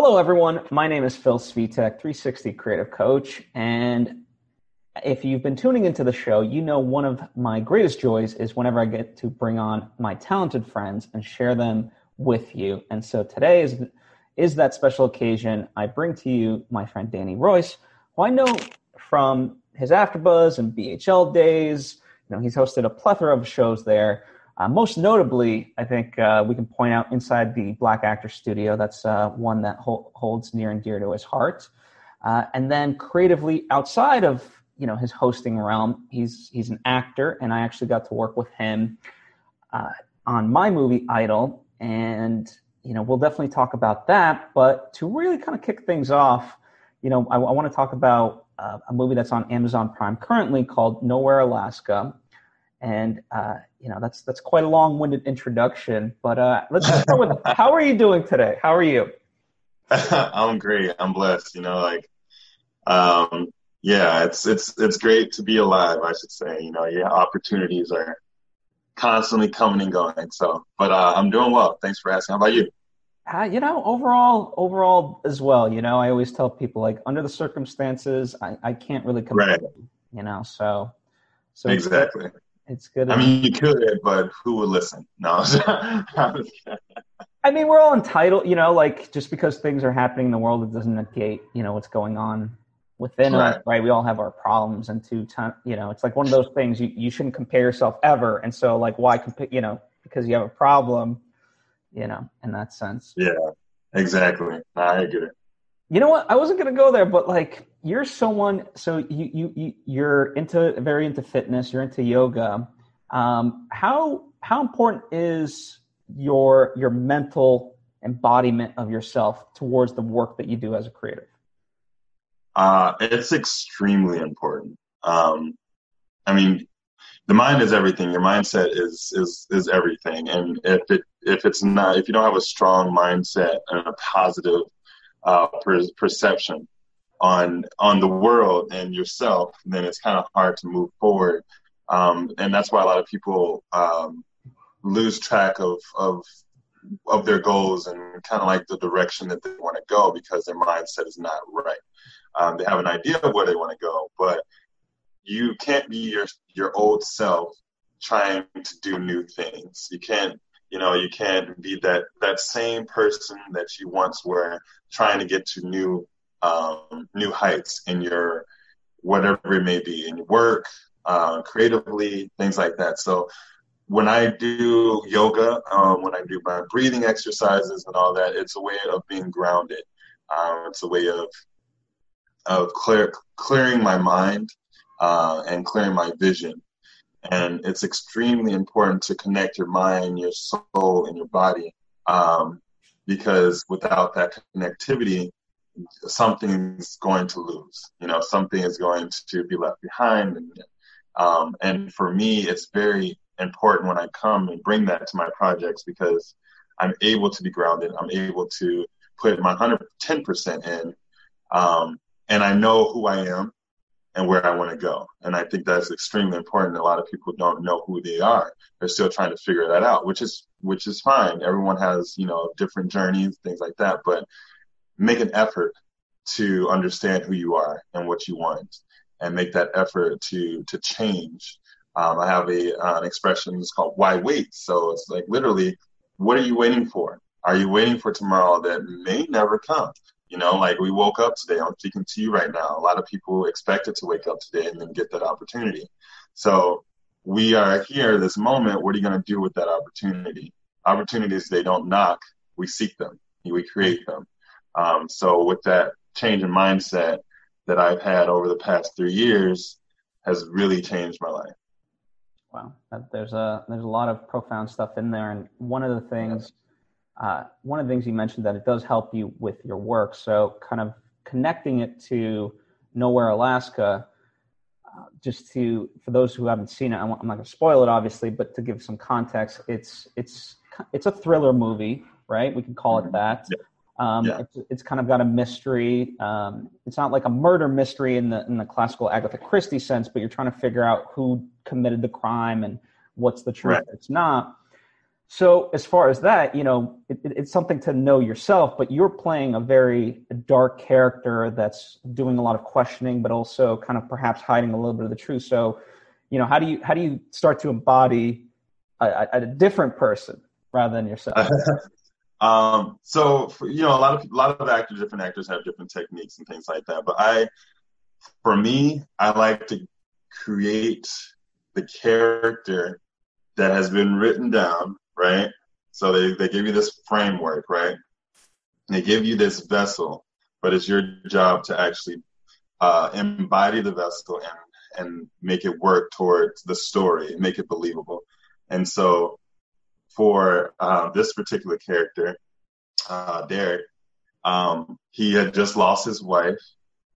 Hello, everyone. My name is Phil Svitek, 360 Creative Coach. And if you've been tuning into the show, you know one of my greatest joys is whenever I get to bring on my talented friends and share them with you. And so today is, is that special occasion. I bring to you my friend Danny Royce, who I know from his AfterBuzz and BHL days. You know, he's hosted a plethora of shows there. Uh, most notably, I think uh, we can point out inside the Black Actor Studio. That's uh, one that ho- holds near and dear to his heart. Uh, and then creatively, outside of you know his hosting realm, he's he's an actor, and I actually got to work with him uh, on my movie Idyll. And you know we'll definitely talk about that. But to really kind of kick things off, you know I, I want to talk about uh, a movie that's on Amazon Prime currently called Nowhere Alaska and uh, you know that's that's quite a long-winded introduction. But uh, let's start with how are you doing today? How are you? I'm great. I'm blessed. You know, like, um, yeah, it's it's it's great to be alive. I should say. You know, yeah, opportunities are constantly coming and going. So, but uh, I'm doing well. Thanks for asking. How about you? Uh, you know, overall, overall as well. You know, I always tell people like under the circumstances, I, I can't really complain. Right. You know, so so exactly. It's good. I mean, you could, but who would listen? No. I mean, we're all entitled, you know, like just because things are happening in the world, it doesn't negate, you know, what's going on within right. us, right? We all have our problems, and to, you know, it's like one of those things you, you shouldn't compare yourself ever. And so, like, why compare, you know, because you have a problem, you know, in that sense. Yeah, exactly. I get it. You know what? I wasn't gonna go there, but like you're someone. So you you, you you're into very into fitness. You're into yoga. Um, how how important is your your mental embodiment of yourself towards the work that you do as a creative? Uh, it's extremely important. Um, I mean, the mind is everything. Your mindset is is is everything. And if it if it's not if you don't have a strong mindset and a positive uh, per- perception on on the world and yourself, then it's kind of hard to move forward. Um, and that's why a lot of people um, lose track of of of their goals and kind of like the direction that they want to go because their mindset is not right. Um, they have an idea of where they want to go, but you can't be your your old self trying to do new things. You can't you know you can't be that that same person that you once were trying to get to new um, new heights in your whatever it may be in your work uh, creatively things like that so when i do yoga um, when i do my breathing exercises and all that it's a way of being grounded um, it's a way of of clear, clearing my mind uh, and clearing my vision and it's extremely important to connect your mind, your soul, and your body. Um, because without that connectivity, something's going to lose. You know, something is going to be left behind. And, um, and for me, it's very important when I come and bring that to my projects because I'm able to be grounded. I'm able to put my 110% in. Um, and I know who I am and where I want to go. And I think that's extremely important. A lot of people don't know who they are. They're still trying to figure that out, which is which is fine. Everyone has, you know, different journeys, things like that, but make an effort to understand who you are and what you want and make that effort to to change. Um, I have a uh, an expression it's called why wait. So it's like literally, what are you waiting for? Are you waiting for tomorrow that may never come? You know, like we woke up today. I'm speaking to you right now. A lot of people expected to wake up today and then get that opportunity. So we are here this moment. What are you going to do with that opportunity? Opportunities, they don't knock. We seek them. We create them. Um, so with that change in mindset that I've had over the past three years has really changed my life. Wow, there's a there's a lot of profound stuff in there, and one of the things uh, one of the things you mentioned that it does help you with your work. So, kind of connecting it to Nowhere, Alaska, uh, just to for those who haven't seen it, I'm not going to spoil it, obviously, but to give some context, it's it's it's a thriller movie, right? We can call it mm-hmm. that. Yeah. Um, yeah. It's, it's, kind of got a mystery. Um, it's not like a murder mystery in the in the classical Agatha Christie sense, but you're trying to figure out who committed the crime and what's the truth. Right. It's not. So as far as that, you know, it, it's something to know yourself, but you're playing a very dark character that's doing a lot of questioning, but also kind of perhaps hiding a little bit of the truth. So, you know, how do you how do you start to embody a, a different person rather than yourself? um, so for, you know, a lot of a lot of actors, different actors have different techniques and things like that. But I, for me, I like to create the character that has been written down right? So they, they give you this framework, right? They give you this vessel, but it's your job to actually uh, embody the vessel and and make it work towards the story, make it believable. And so, for uh, this particular character, uh, Derek, um, he had just lost his wife.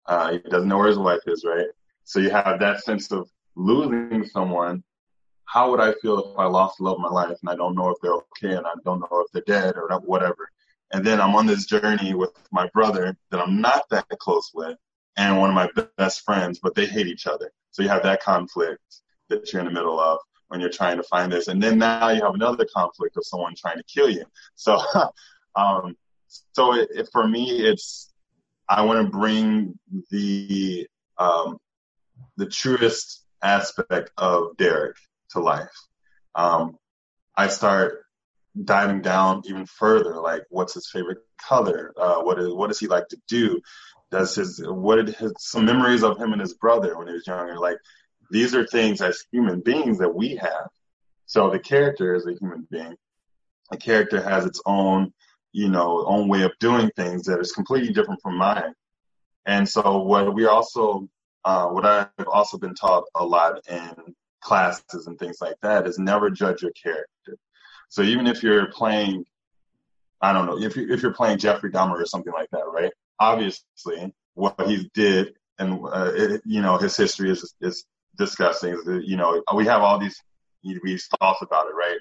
Uh, he doesn't know where his wife is, right? So you have that sense of losing someone how would I feel if I lost love of my life and I don't know if they're okay and I don't know if they're dead or whatever. And then I'm on this journey with my brother that I'm not that close with and one of my best friends, but they hate each other. So you have that conflict that you're in the middle of when you're trying to find this. And then now you have another conflict of someone trying to kill you. So, um, so it, it, for me, it's, I want to bring the, um, the truest aspect of Derek to life. Um, I start diving down even further, like what's his favorite color? Uh, what is what does he like to do? Does his what did his some memories of him and his brother when he was younger? Like these are things as human beings that we have. So the character is a human being. A character has its own, you know, own way of doing things that is completely different from mine. And so what we also, uh, what I've also been taught a lot in classes and things like that is never judge your character. So even if you're playing, I don't know, if you if you're playing Jeffrey Dahmer or something like that, right? Obviously, what he did and uh, it, you know his history is is disgusting. You know, we have all these these thoughts about it, right?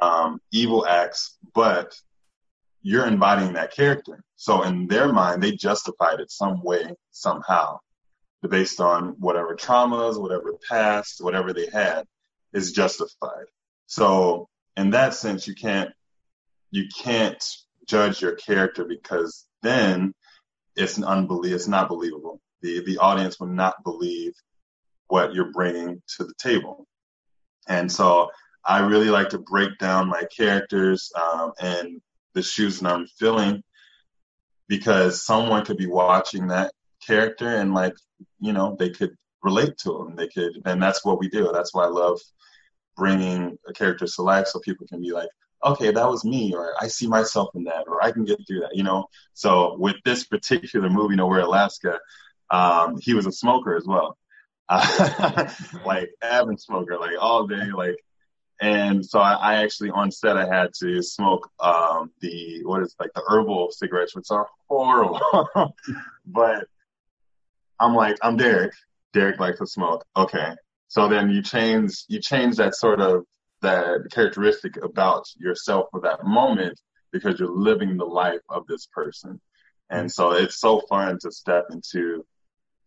Um, evil acts, but you're embodying that character. So in their mind, they justified it some way, somehow based on whatever traumas, whatever past, whatever they had is justified. So in that sense, you can't, you can't judge your character because then it's unbelief, it's not believable. The, the audience will not believe what you're bringing to the table. And so I really like to break down my characters um, and the shoes that I'm filling because someone could be watching that character and like you know they could relate to them. They could and that's what we do. That's why i love bringing a character to life so people can be like okay that was me or i see myself in that or i can get through that you know? So with this particular movie nowhere alaska um, he was a smoker as well like avid smoker like all day like and so I, I, actually on set I had to smoke um, the what is like the herbal cigarettes, which are horrible. but I'm like, I'm Derek. Derek likes to smoke. Okay. So then you change you change that sort of that characteristic about yourself for that moment because you're living the life of this person. And so it's so fun to step into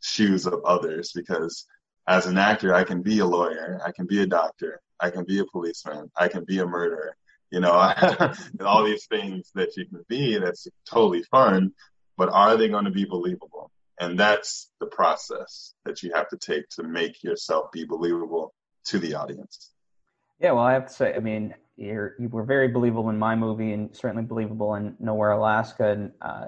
shoes of others because as an actor, I can be a lawyer, I can be a doctor, I can be a policeman, I can be a murderer. You know, all these things that you can be, that's totally fun. But are they going to be believable? And that's the process that you have to take to make yourself be believable to the audience. Yeah, well, I have to say, I mean, you're, you were very believable in my movie and certainly believable in Nowhere Alaska. And, uh,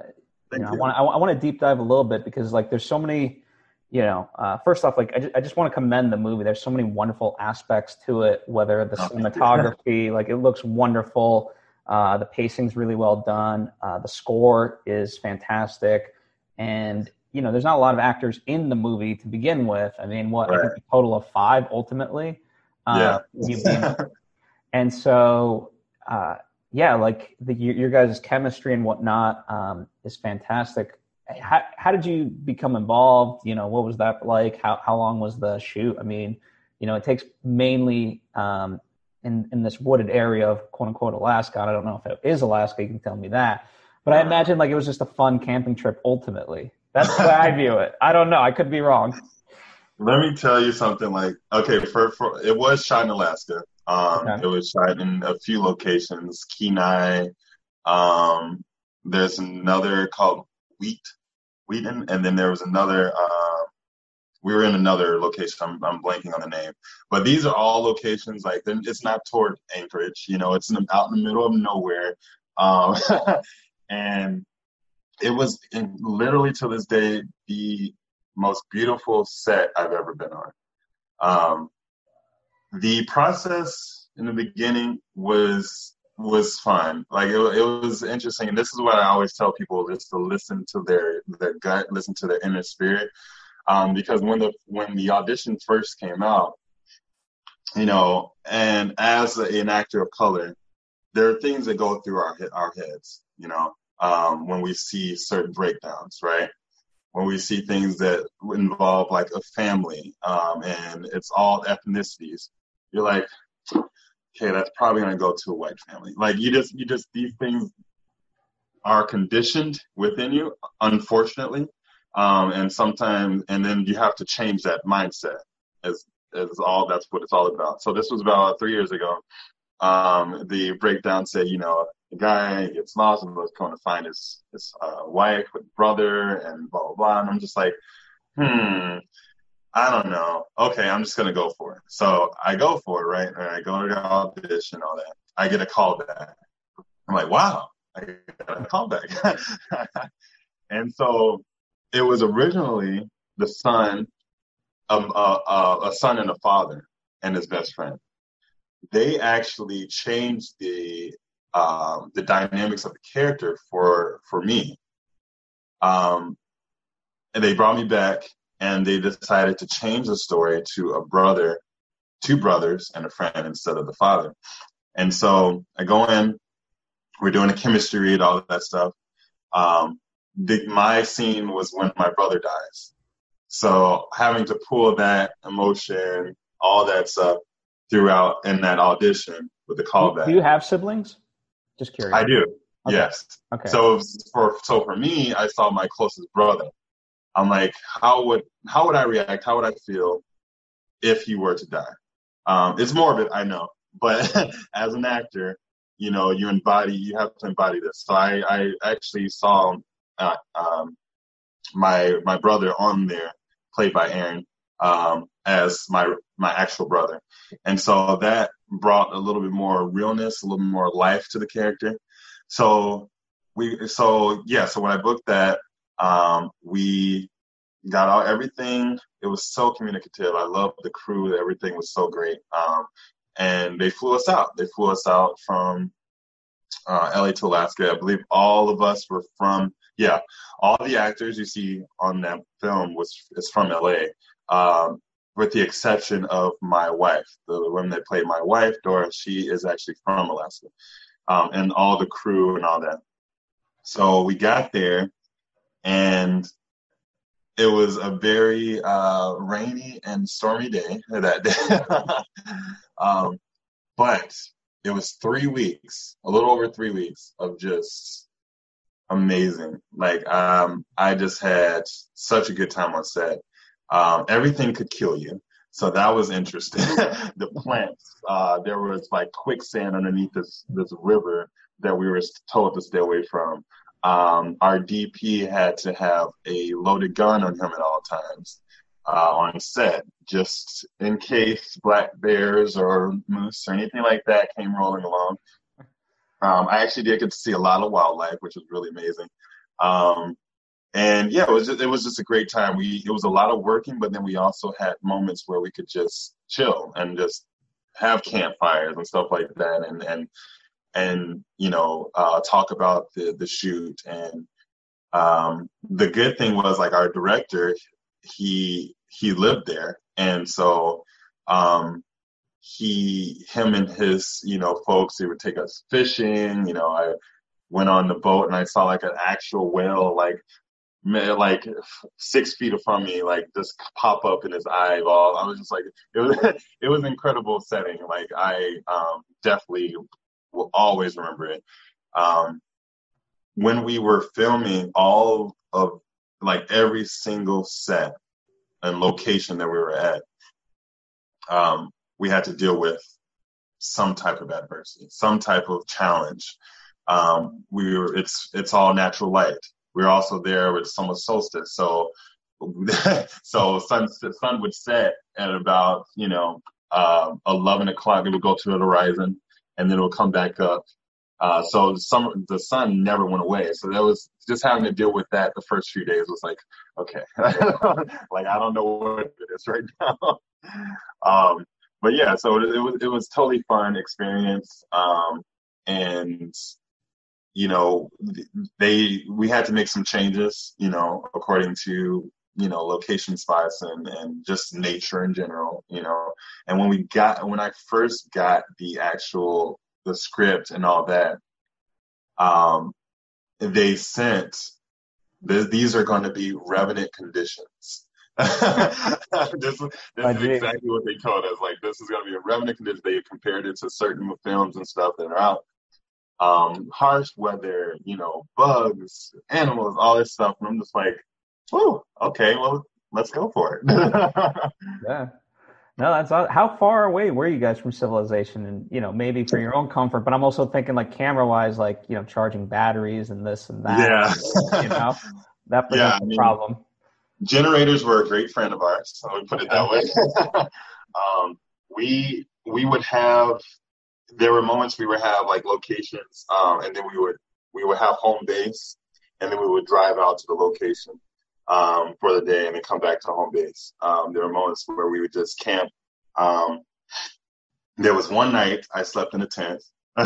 you know, you. I want, I want to deep dive a little bit because like there's so many, you know, uh, first off, like I just, I just want to commend the movie. There's so many wonderful aspects to it, whether the oh, cinematography, like it looks wonderful. Uh, the pacing's really well done. Uh, the score is fantastic. And you know, there's not a lot of actors in the movie to begin with. I mean, what right. I think a total of five ultimately. Uh, yeah. and so, uh, yeah, like the, your, your guys' chemistry and whatnot um, is fantastic. How, how did you become involved? You know, what was that like? How how long was the shoot? I mean, you know, it takes mainly um, in in this wooded area of quote unquote Alaska. I don't know if it is Alaska. You can tell me that. But I imagine like it was just a fun camping trip ultimately. That's the way I view it. I don't know. I could be wrong. Let me tell you something. Like, okay, for, for it was shot in Alaska. Um, okay. It was shot in a few locations, Kenai. Um, there's another called Wheat, Wheaton, and then there was another. Uh, we were in another location. I'm, I'm blanking on the name, but these are all locations like it's not toward Anchorage. You know, it's in, out in the middle of nowhere, um, and it was literally to this day the most beautiful set I've ever been on. Um, the process in the beginning was was fun. Like it, it was interesting, and this is what I always tell people: just to listen to their their gut, listen to their inner spirit. Um, because when the when the audition first came out, you know, and as an actor of color, there are things that go through our our heads, you know, um, when we see certain breakdowns, right? When we see things that involve like a family, um, and it's all ethnicities, you're like, okay, that's probably going to go to a white family. Like you just, you just, these things are conditioned within you, unfortunately. Um, and sometimes, and then you have to change that mindset as, as all, that's what it's all about. So this was about three years ago. Um, the breakdown said, you know, the guy gets lost and was going to find his, his, uh, wife with brother and blah, blah, blah. And I'm just like, hmm, I don't know. Okay, I'm just gonna go for it. So I go for it, right? And I go to audition, all that. I get a call back. I'm like, wow, I got a call back. and so it was originally the son of uh, uh, a son and a father and his best friend. They actually changed the um, the dynamics of the character for for me. Um, and they brought me back and they decided to change the story to a brother, two brothers, and a friend instead of the father. And so I go in, we're doing a chemistry read, all of that stuff. Um, the, my scene was when my brother dies. So having to pull that emotion, all that stuff throughout in that audition with the callback. Do you have siblings? Just curious. I do. Okay. Yes. Okay. So for so for me, I saw my closest brother. I'm like, how would how would I react? How would I feel if he were to die? Um, it's morbid, I know, but as an actor, you know, you embody, you have to embody this. So I, I actually saw uh, um, my my brother on there, played by Aaron, um, as my my actual brother, and so that brought a little bit more realness, a little more life to the character. So we, so yeah, so when I booked that, um, we got all everything. It was so communicative. I loved the crew. Everything was so great. Um, and they flew us out. They flew us out from uh, LA to Alaska. I believe all of us were from. Yeah, all the actors you see on that film was is from LA, um, with the exception of my wife. The woman that played my wife, Dora, she is actually from Alaska, um, and all the crew and all that. So we got there, and it was a very uh, rainy and stormy day that day. um, but it was three weeks, a little over three weeks of just amazing. Like um, I just had such a good time on set. Um, everything could kill you. So that was interesting. the plants, uh, there was like quicksand underneath this this river that we were told to stay away from. Um, our DP had to have a loaded gun on him at all times uh, on set, just in case black bears or moose or anything like that came rolling along. Um, I actually did get to see a lot of wildlife, which was really amazing. Um, and yeah, it was just, it was just a great time. We it was a lot of working, but then we also had moments where we could just chill and just have campfires and stuff like that, and and and you know uh, talk about the the shoot. And um, the good thing was like our director, he he lived there, and so um, he him and his you know folks they would take us fishing. You know I went on the boat and I saw like an actual whale like like six feet from me, like just pop up in his eyeball. I was just like, it was, it was incredible setting. Like I um, definitely will always remember it. Um, when we were filming all of like every single set and location that we were at, um, we had to deal with some type of adversity, some type of challenge. Um, we were, it's, it's all natural light. We are also there with summer solstice. So, so sun, sun would set at about, you know, uh, 11 o'clock. It would go to the horizon and then it'll come back up. Uh, so the summer, the sun never went away. So that was just having to deal with that the first few days was like, okay, like I don't know what it is right now. um, but yeah, so it, it, was it was totally fun experience. Um, and you know, they we had to make some changes, you know, according to you know location spots and and just nature in general, you know. And when we got when I first got the actual the script and all that, um, they sent these are going to be revenant conditions. this, this is exactly what they told us. Like, this is going to be a revenant condition. They compared it to certain films and stuff that are out. Um, harsh weather, you know, bugs, animals, all this stuff. And I'm just like, oh, okay, well, let's go for it. yeah. No, that's all, how far away were you guys from civilization, and you know maybe for your own comfort. But I'm also thinking like camera wise, like you know charging batteries and this and that. Yeah, you know that presents yeah, I mean, a problem. Generators were a great friend of ours. So we put it that way. um, we we would have there were moments we would have like locations, um, and then we would we would have home base, and then we would drive out to the location um, for the day and then come back to home base. Um, there were moments where we would just camp. Um, there was one night I slept in a tent,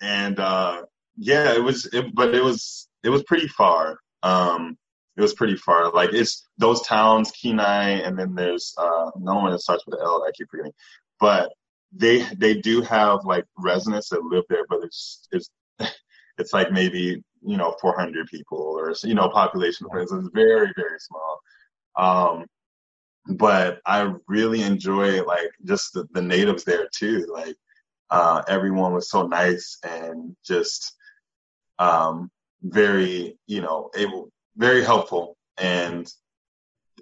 and uh, yeah, it was. It, but it was it was pretty far. Um, it was pretty far. Like it's those towns, Kenai, and then there's uh, no one that starts with L. I keep forgetting, but they they do have like residents that live there, but it's it's it's like maybe you know 400 people or you know population of it's very very small. Um but i really enjoy like just the, the natives there too. Like uh everyone was so nice and just um very you know able very helpful. And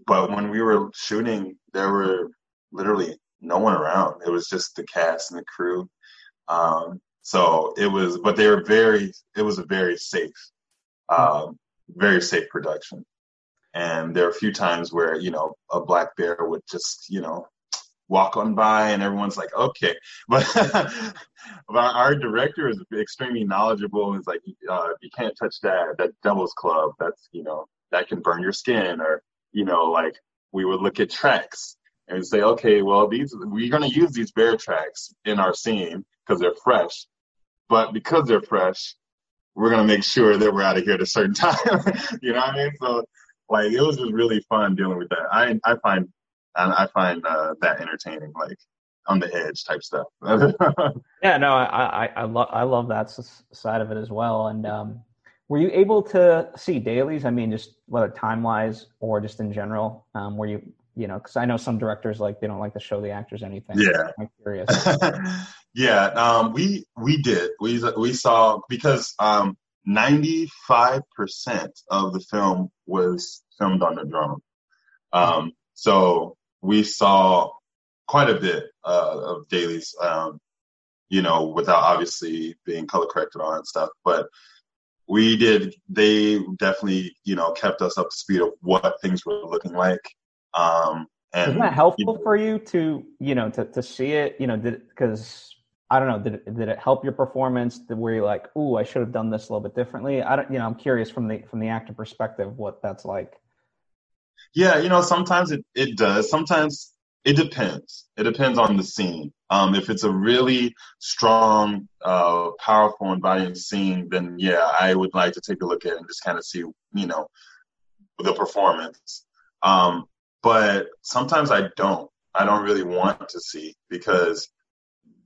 but when we were shooting there were literally no one around. It was just the cast and the crew. Um so it was, but they were very, it was a very safe, um, very safe production. And there are a few times where, you know, a black bear would just, you know, walk on by and everyone's like, okay. But, but our director is extremely knowledgeable. It's like, uh, you can't touch that. That devil's club. That's, you know, that can burn your skin or, you know, like we would look at tracks and say, okay, well, these, we're going to use these bear tracks in our scene because they're fresh. But because they're fresh, we're gonna make sure that we're out of here at a certain time. you know what I mean? So like it was just really fun dealing with that. I I find I find uh, that entertaining, like on the edge type stuff. yeah, no, I I I, lo- I love that side of it as well. And um, were you able to see dailies? I mean, just whether time wise or just in general, um, were you you know, because I know some directors like they don't like to show the actors anything. Yeah, I'm curious. yeah, um, we we did. We we saw because um, 95% of the film was filmed on the drone. Um, so we saw quite a bit uh, of dailies, um, you know, without obviously being color corrected on and stuff. But we did, they definitely, you know, kept us up to speed of what things were looking like. Um, and Isn't that helpful you, for you to, you know, to, to see it, you know, because I don't know, did it, did it help your performance where you're like, ooh, I should have done this a little bit differently? I don't, you know, I'm curious from the, from the actor perspective, what that's like. Yeah. You know, sometimes it, it does. Sometimes it depends. It depends on the scene. Um, if it's a really strong, uh, powerful, embodying scene, then yeah, I would like to take a look at it and just kind of see, you know, the performance. Um, but sometimes I don't. I don't really want to see because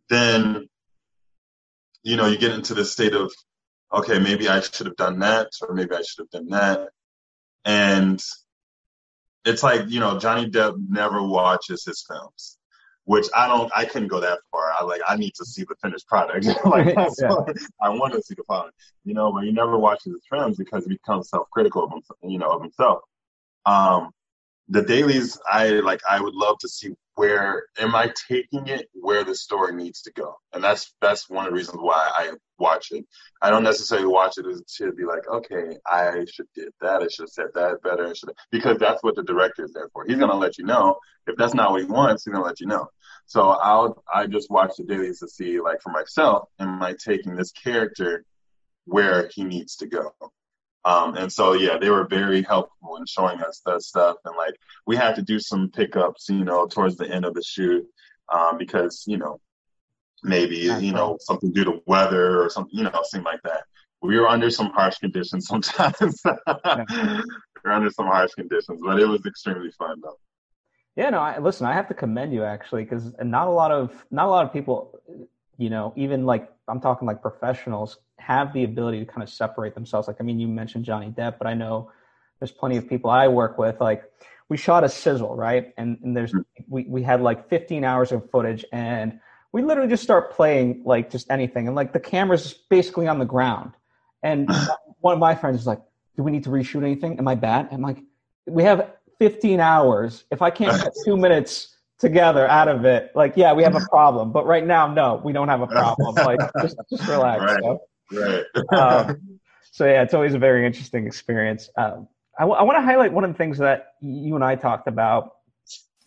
then, you know, you get into this state of, okay, maybe I should have done that, or maybe I should have done that. And it's like, you know, Johnny Depp never watches his films, which I don't, I couldn't go that far. I like, I need to see the finished product. like, yeah. I want to see the product, you know, but he never watches his films because he becomes self-critical of himself, you know, of himself. Um, the dailies, I like. I would love to see where am I taking it where the story needs to go, and that's that's one of the reasons why I watch it. I don't necessarily watch it to be like, okay, I should did that, I should have said that better, should because that's what the director is there for. He's gonna let you know if that's not what he wants. He's gonna let you know. So I'll I just watch the dailies to see like for myself, am I taking this character where he needs to go? Um, and so, yeah, they were very helpful in showing us that stuff. And like, we had to do some pickups, you know, towards the end of the shoot, um, because, you know, maybe, you know, something due to weather or something, you know, something like that. We were under some harsh conditions sometimes. we were under some harsh conditions, but it was extremely fun though. Yeah, no, I, listen, I have to commend you actually, because not a lot of, not a lot of people, you know, even like I'm talking like professionals have the ability to kind of separate themselves. Like, I mean, you mentioned Johnny Depp, but I know there's plenty of people I work with. Like, we shot a sizzle, right? And, and there's mm-hmm. we we had like 15 hours of footage, and we literally just start playing like just anything, and like the camera's basically on the ground. And one of my friends is like, "Do we need to reshoot anything? Am I bad?" I'm like, "We have 15 hours. If I can't get two minutes." together out of it like yeah we have a problem but right now no we don't have a problem like just just relax right. So. Right. um, so yeah, it's always a very interesting experience. Um, I, w- I want to highlight one of the things that you and I talked about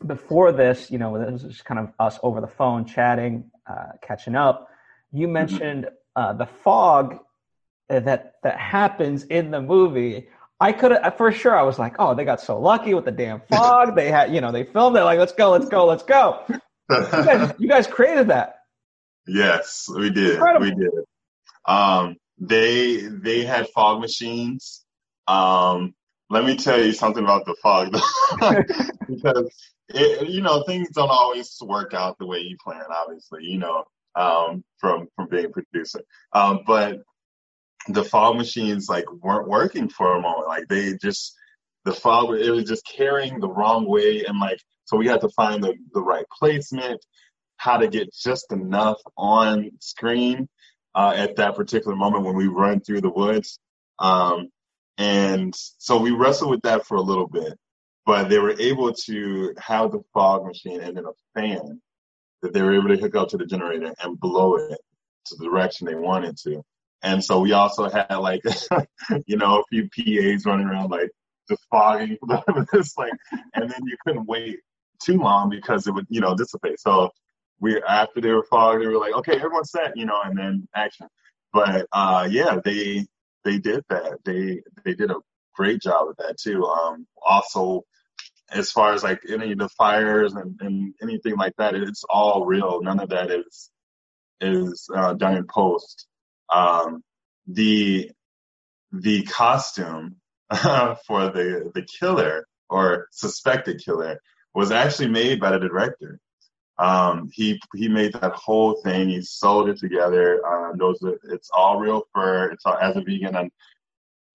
before this. You know, this was kind of us over the phone chatting, uh, catching up. You mm-hmm. mentioned uh, the fog that that happens in the movie. I could for sure. I was like, oh, they got so lucky with the damn fog. they had, you know, they filmed it like, let's go, let's go, let's go. you, guys, you guys created that. Yes, we did. Incredible. We did. Um, they they had fog machines. Um, let me tell you something about the fog, because it, you know things don't always work out the way you plan. Obviously, you know um, from from being a producer, um, but the fog machines like weren't working for a moment. Like they just the fog it was just carrying the wrong way, and like so we had to find the the right placement, how to get just enough on screen uh, at that particular moment when we run through the woods. Um, and so we wrestled with that for a little bit, but they were able to have the fog machine and then a fan that they were able to hook up to the generator and blow it to the direction they wanted to. And so we also had like, you know, a few PAs running around like just fogging this like, and then you couldn't wait too long because it would, you know, dissipate. So we after they were fogged, they were like, okay, everyone's set, you know, and then action. But uh, yeah, they they did that. They they did a great job with that too. Um, also, as far as like any of the fires and, and anything like that, it's all real. None of that is is uh, done in post. Um, the the costume for the the killer or suspected killer was actually made by the director. Um, he he made that whole thing. He sewed it together. Um, those it's all real fur. It's all, as a vegan, I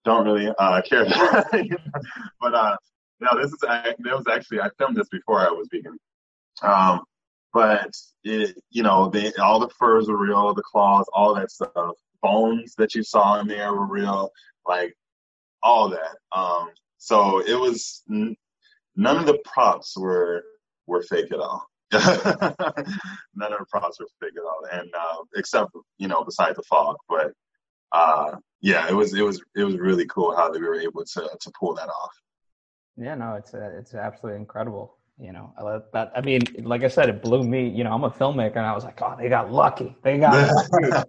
don't really uh, care. but uh, no, this is that was actually I filmed this before I was vegan. Um, but it, you know, they all the furs were real, the claws, all that stuff. Bones that you saw in there were real, like all that. Um, so it was none of the props were were fake at all. None of the props were fake at all, and uh, except you know, besides the fog. But uh, yeah, it was it was it was really cool how they were able to to pull that off. Yeah, no, it's uh, it's absolutely incredible. You know, I love that. I mean, like I said, it blew me. You know, I'm a filmmaker, and I was like, oh, they got lucky. They got lucky.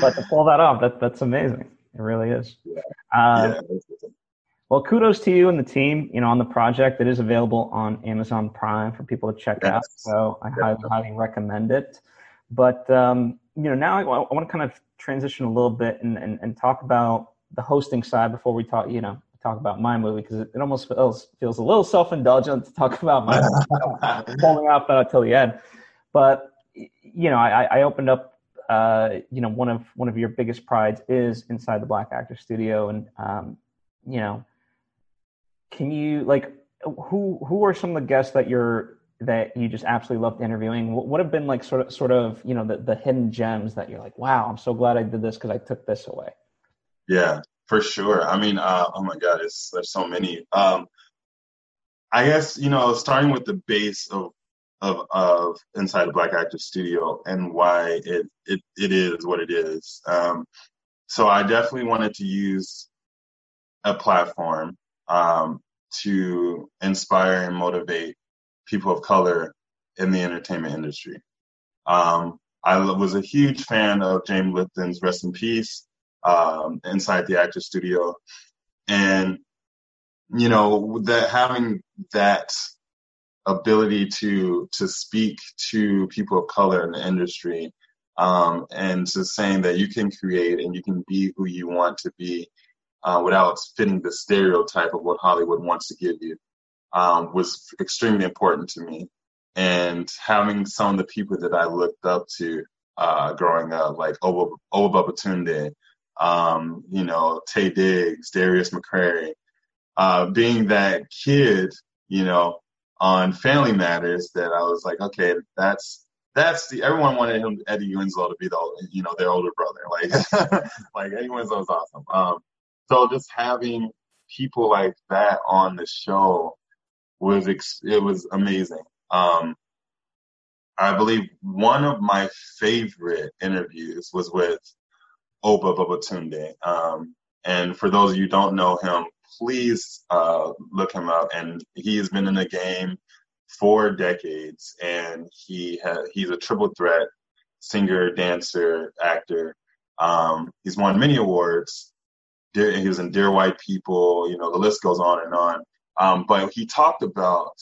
but to pull that off, that that's amazing. It really is. Yeah. Uh, yeah well, kudos to you and the team. You know, on the project, it is available on Amazon Prime for people to check yes. out. So I highly, highly recommend it. But um, you know, now I, I want to kind of transition a little bit and, and, and talk about the hosting side before we talk. You know, talk about my movie because it, it, almost feels feels a little self indulgent to talk about my holding off that until the end. But you know, I, I opened up. Uh, you know, one of one of your biggest prides is inside the Black Actor Studio, and um, you know, can you like who who are some of the guests that you're that you just absolutely loved interviewing? What would have been like sort of sort of you know the the hidden gems that you're like, wow, I'm so glad I did this because I took this away. Yeah, for sure. I mean, uh, oh my God, it's there's so many. Um, I guess you know, starting with the base of of of inside a Black Actor Studio and why it it it is what it is. Um, so I definitely wanted to use a platform um, to inspire and motivate people of color in the entertainment industry. Um, I was a huge fan of James Lipton's Rest in Peace um, inside the actor studio, and you know that having that ability to to speak to people of color in the industry um, and to saying that you can create and you can be who you want to be uh, without fitting the stereotype of what Hollywood wants to give you um, was extremely important to me. And having some of the people that I looked up to uh, growing up, like Obba, Babatunde, um, you know, Taye Diggs, Darius McCrary, uh, being that kid, you know, on Family Matters, that I was like, okay, that's that's the everyone wanted him Eddie Winslow to be the you know their older brother, like like Eddie Winslow was awesome. Um, so just having people like that on the show was ex- it was amazing. Um, I believe one of my favorite interviews was with Obba Babatunde. Um, and for those of you who don't know him, please uh, look him up. And he has been in the game for decades, and he he's a triple threat singer, dancer, actor. Um, he's won many awards. He was in Dear White People. You know, the list goes on and on. Um, but he talked about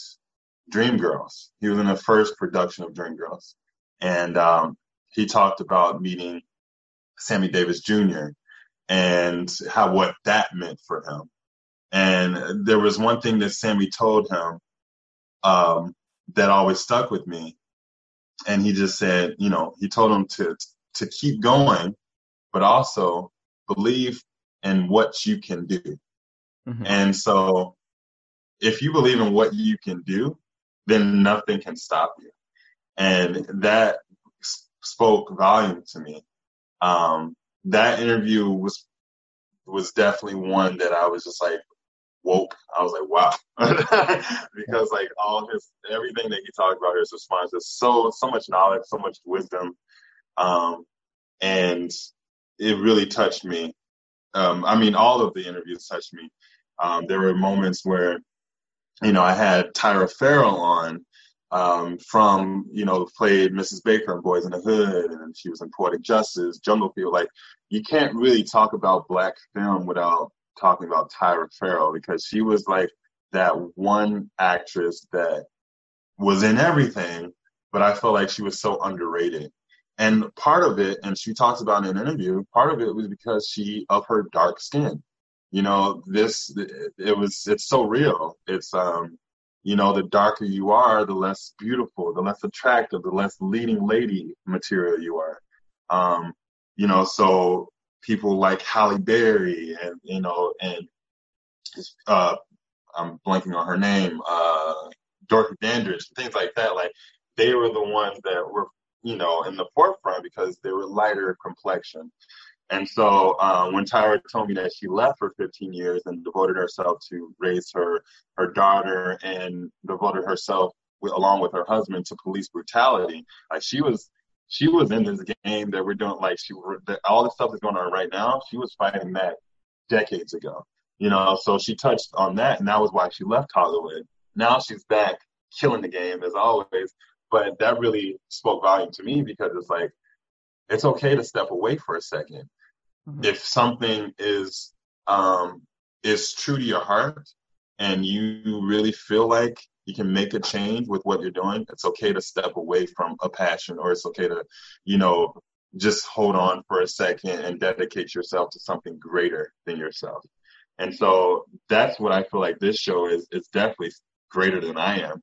Dreamgirls. He was in the first production of Dreamgirls, and um, he talked about meeting Sammy Davis Jr. and how what that meant for him. And there was one thing that Sammy told him um, that always stuck with me, and he just said, you know, he told him to to keep going, but also believe in what you can do. Mm-hmm. And so if you believe in what you can do, then nothing can stop you. And that spoke volume to me. Um, that interview was was definitely one that I was just like woke. I was like, wow, because like all his everything that he talked about, his responses, so so much knowledge, so much wisdom, um, and it really touched me. Um, I mean, all of the interviews touched me. Um, there were moments where you know, I had Tyra Ferrell on um, from, you know, played Mrs. Baker in Boyz n the Hood, and she was in Poetic Justice, Jungle Fever. Like, you can't really talk about black film without talking about Tyra Ferrell because she was like that one actress that was in everything, but I felt like she was so underrated. And part of it, and she talks about in an interview, part of it was because she of her dark skin. You know this it was it's so real. It's um you know the darker you are the less beautiful the less attractive the less leading lady material you are. Um you know so people like Halle Berry and you know and uh I'm blanking on her name uh Dorothy Dandridge things like that. Like they were the ones that were you know in the forefront because they were lighter complexion and so uh, when Tyra told me that she left for 15 years and devoted herself to raise her her daughter and devoted herself with, along with her husband to police brutality, like she was she was in this game that we're doing. Like she that all the stuff that's going on right now, she was fighting that decades ago. You know, so she touched on that, and that was why she left Hollywood. Now she's back, killing the game as always. But that really spoke volume to me because it's like it's okay to step away for a second Mm-hmm. If something is um, is true to your heart and you really feel like you can make a change with what you're doing, it's okay to step away from a passion or it's okay to, you know, just hold on for a second and dedicate yourself to something greater than yourself. And so that's what I feel like this show is is definitely greater than I am.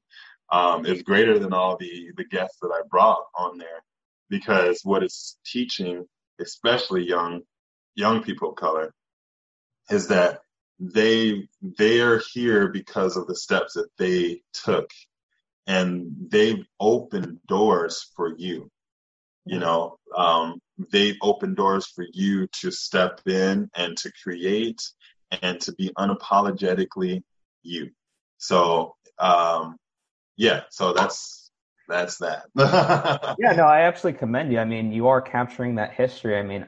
Um, it's greater than all the the guests that I brought on there. Because what it's teaching, especially young young people of color is that they they are here because of the steps that they took. And they've opened doors for you. You know um, they've opened doors for you to step in and to create and to be unapologetically you. So um, yeah, so that's that's that. yeah, no, I absolutely commend you. I mean, you are capturing that history. I mean,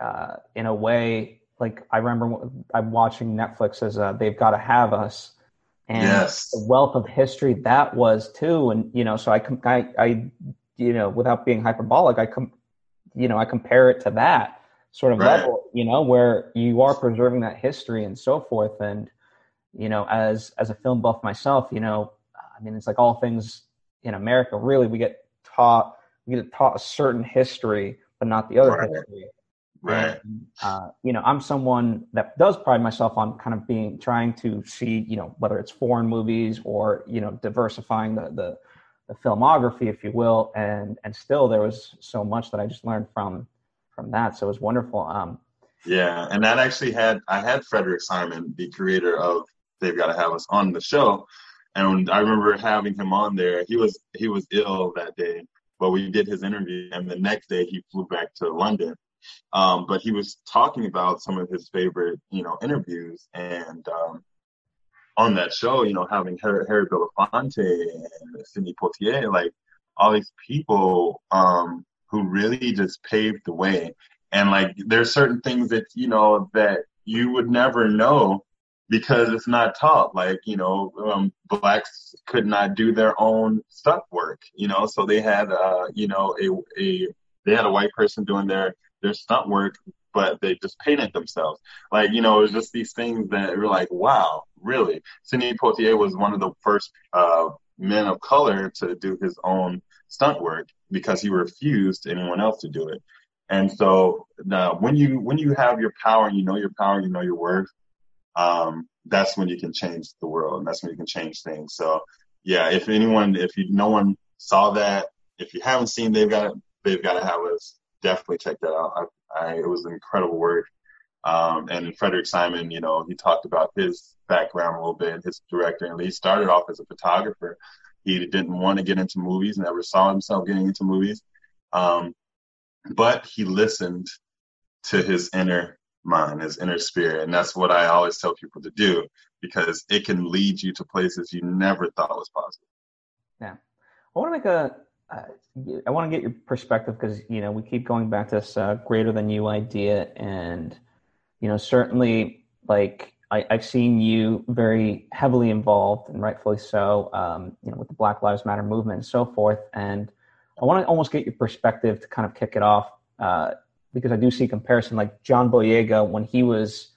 uh, in a way, like I remember I'm watching Netflix as uh, they've got to have us, and yes. the wealth of history that was too. And you know, so I, I, I, you know, without being hyperbolic, I com- you know, I compare it to that sort of right. level, you know, where you are preserving that history and so forth. And you know, as as a film buff myself, you know, I mean, it's like all things in America. Really, we get taught we get taught a certain history, but not the other right. history. Right. And, uh, you know, I'm someone that does pride myself on kind of being trying to see, you know, whether it's foreign movies or you know, diversifying the the, the filmography, if you will. And and still, there was so much that I just learned from from that. So it was wonderful. Um, yeah, and that actually had I had Frederick Simon, the creator of They've Got to Have Us, on the show, and I remember having him on there. He was he was ill that day, but we did his interview, and the next day he flew back to London um, but he was talking about some of his favorite, you know, interviews and um, on that show, you know, having Harry, Harry Belafonte and Sidney Poitier, like all these people um, who really just paved the way. And like, there's certain things that you know that you would never know because it's not taught. Like, you know, um, blacks could not do their own stunt work, you know, so they had, uh, you know, a, a they had a white person doing their their stunt work, but they just painted themselves. Like, you know, it was just these things that were like, wow, really? Sidney Poitier was one of the first uh, men of color to do his own stunt work because he refused anyone else to do it. And so uh, when you when you have your power and you know your power, you know your worth, um, that's when you can change the world and that's when you can change things. So yeah, if anyone, if you no one saw that, if you haven't seen, they've got they've got to have us definitely check that out. I, I, it was incredible work. Um, and Frederick Simon, you know, he talked about his background a little bit, his director, and he started off as a photographer. He didn't want to get into movies, never saw himself getting into movies. Um, but he listened to his inner mind, his inner spirit. And that's what I always tell people to do because it can lead you to places you never thought was possible. Yeah. I want to make a, uh, I want to get your perspective because you know we keep going back to this uh, greater than you idea, and you know certainly like I, have seen you very heavily involved and rightfully so, um, you know, with the Black Lives Matter movement and so forth. And I want to almost get your perspective to kind of kick it off uh, because I do see comparison like John Boyega when he was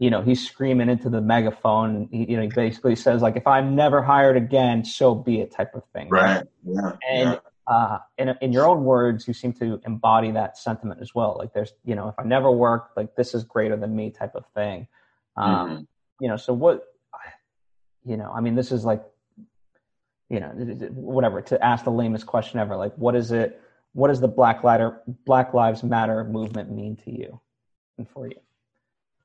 you know, he's screaming into the megaphone. He, you know, he basically says like, "If I'm never hired again, so be it," type of thing. Right. Yeah. And yeah uh, in, in your own words, you seem to embody that sentiment as well. Like there's, you know, if I never work, like this is greater than me type of thing. Um, mm-hmm. You know, so what, you know, I mean, this is like, you know, whatever. To ask the lamest question ever, like, what is it? What does the Black Lighter, Black Lives Matter movement mean to you and for you?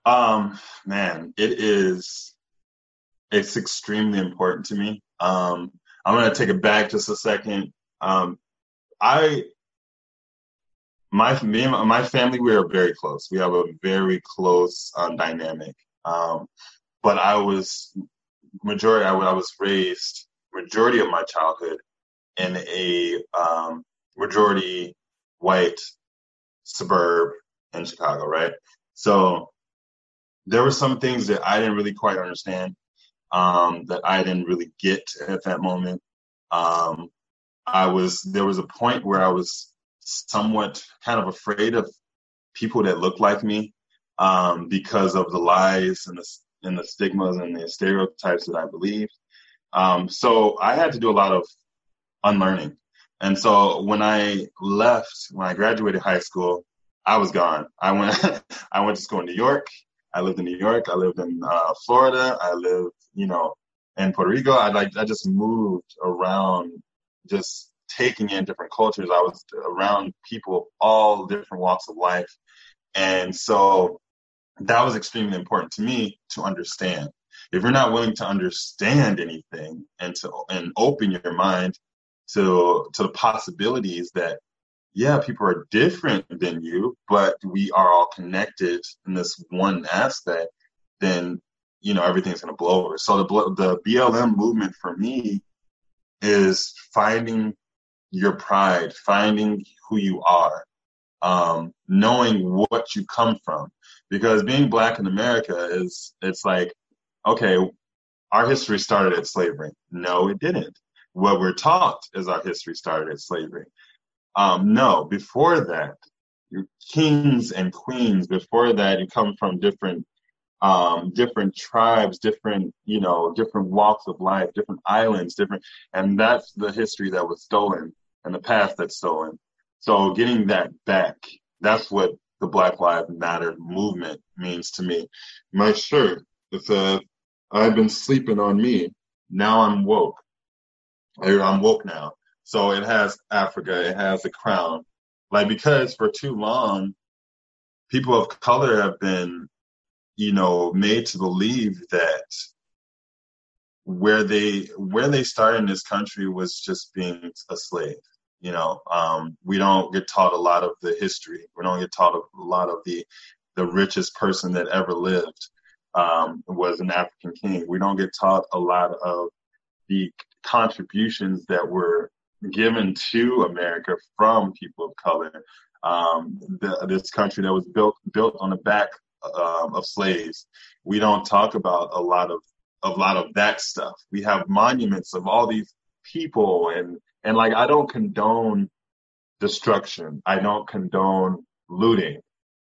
Um, man, it is. It's extremely important to me. Um, I'm gonna take it back just a second um, I, my me and my family, we are very close. We have a very close um, dynamic. Um, but I was majority. I, I, was raised majority of my childhood in a um, majority white suburb in Chicago, right? So there were some things that I didn't really quite understand, um, that I didn't really get at that moment. Um, I was there was a point where I was somewhat kind of afraid of people that looked like me um, because of the lies and the and the stigmas and the stereotypes that I believed. Um, so I had to do a lot of unlearning. And so when I left, when I graduated high school, I was gone. I went I went to school in New York. I lived in New York. I lived in uh, Florida. I lived, you know, in Puerto Rico. I like I just moved around just taking in different cultures. I was around people of all different walks of life. And so that was extremely important to me to understand. If you're not willing to understand anything and to and open your mind to to the possibilities that yeah, people are different than you, but we are all connected in this one aspect, then you know everything's going to blow over. So the the BLM movement for me is finding your pride, finding who you are, um, knowing what you come from. Because being black in America is it's like, okay, our history started at slavery. No, it didn't. What we're taught is our history started at slavery. Um, no, before that, kings and queens. Before that, you come from different um, different tribes, different, you know, different walks of life, different islands, different, and that's the history that was stolen and the past that's stolen. So getting that back, that's what the Black Lives Matter movement means to me. My shirt, it says, I've been sleeping on me. Now I'm woke. I'm woke now. So it has Africa, it has a crown. Like, because for too long, people of color have been you know, made to believe that where they where they started in this country was just being a slave. You know, um, we don't get taught a lot of the history. We don't get taught a lot of the the richest person that ever lived um, was an African king. We don't get taught a lot of the contributions that were given to America from people of color. Um, the, this country that was built built on the back um, of slaves. We don't talk about a lot of a lot of that stuff. We have monuments of all these people, and and like I don't condone destruction. I don't condone looting.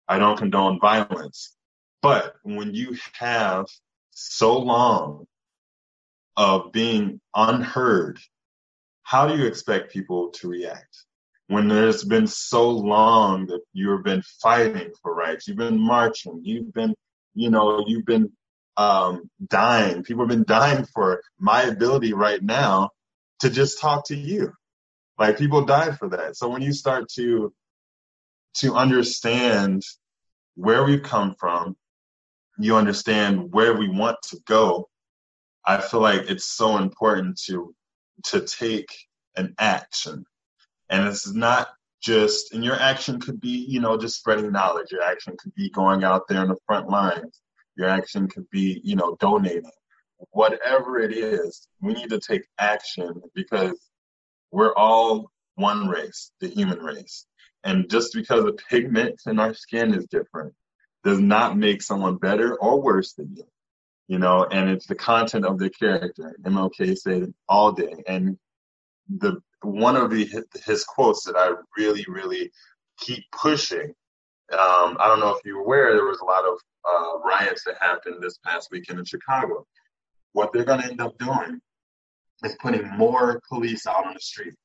I don't condone violence. But when you have so long of being unheard, how do you expect people to react? when there's been so long that you've been fighting for rights, you've been marching, you've been, you know, you've been um, dying. People have been dying for my ability right now to just talk to you. Like people die for that. So when you start to to understand where we've come from, you understand where we want to go. I feel like it's so important to to take an action and it's not just, and your action could be, you know, just spreading knowledge. Your action could be going out there in the front lines. Your action could be, you know, donating. Whatever it is, we need to take action because we're all one race, the human race. And just because the pigment in our skin is different does not make someone better or worse than you. You know, and it's the content of their character. MLK said all day. And the one of the, his quotes that I really, really keep pushing. Um, I don't know if you're aware, there was a lot of uh, riots that happened this past weekend in Chicago. What they're going to end up doing is putting more police out on the street.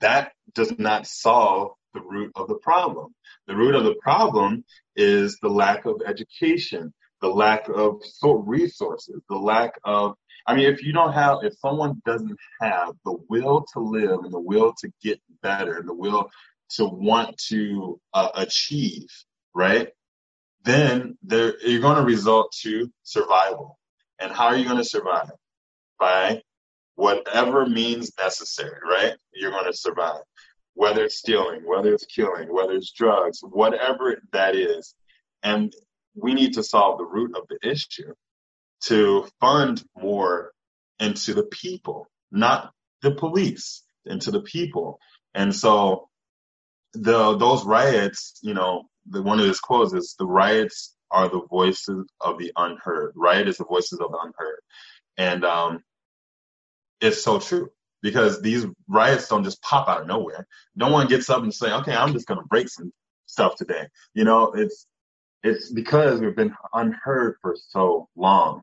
That does not solve the root of the problem. The root of the problem is the lack of education, the lack of resources, the lack of I mean, if you don't have, if someone doesn't have the will to live and the will to get better and the will to want to uh, achieve, right? Then there, you're going to result to survival. And how are you going to survive? By whatever means necessary, right? You're going to survive. Whether it's stealing, whether it's killing, whether it's drugs, whatever that is. And we need to solve the root of the issue to fund more into the people, not the police, into the people. And so the those riots, you know, the one of his quotes is the riots are the voices of the unheard. Riot is the voices of the unheard. And um it's so true because these riots don't just pop out of nowhere. No one gets up and say, okay, I'm just going to break some stuff today. You know, it's, it's because we've been unheard for so long.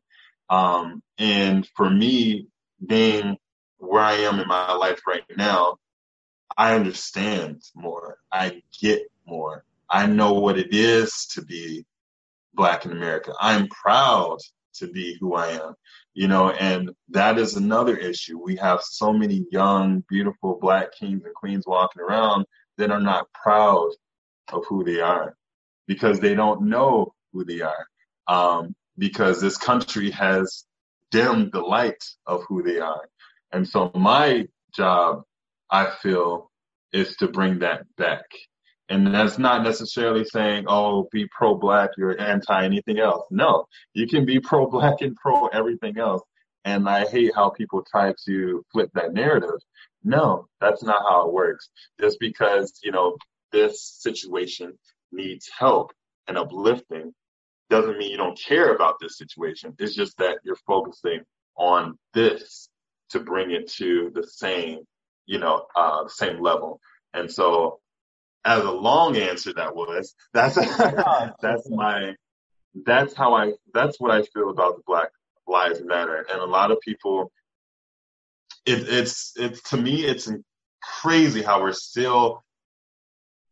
Um, and for me, being where I am in my life right now, I understand more. I get more. I know what it is to be black in America. I'm proud to be who I am, you know, and that is another issue. We have so many young, beautiful black kings and queens walking around that are not proud of who they are because they don't know who they are. Um, because this country has dimmed the light of who they are. And so my job, I feel, is to bring that back. And that's not necessarily saying, oh, be pro black, you're anti anything else. No, you can be pro black and pro everything else. And I hate how people try to flip that narrative. No, that's not how it works. Just because, you know, this situation needs help and uplifting doesn't mean you don't care about this situation. It's just that you're focusing on this to bring it to the same, you know, uh, same level. And so, as a long answer, that was that's that's my that's how I that's what I feel about the Black Lives Matter, and a lot of people. It, it's it's to me it's crazy how we're still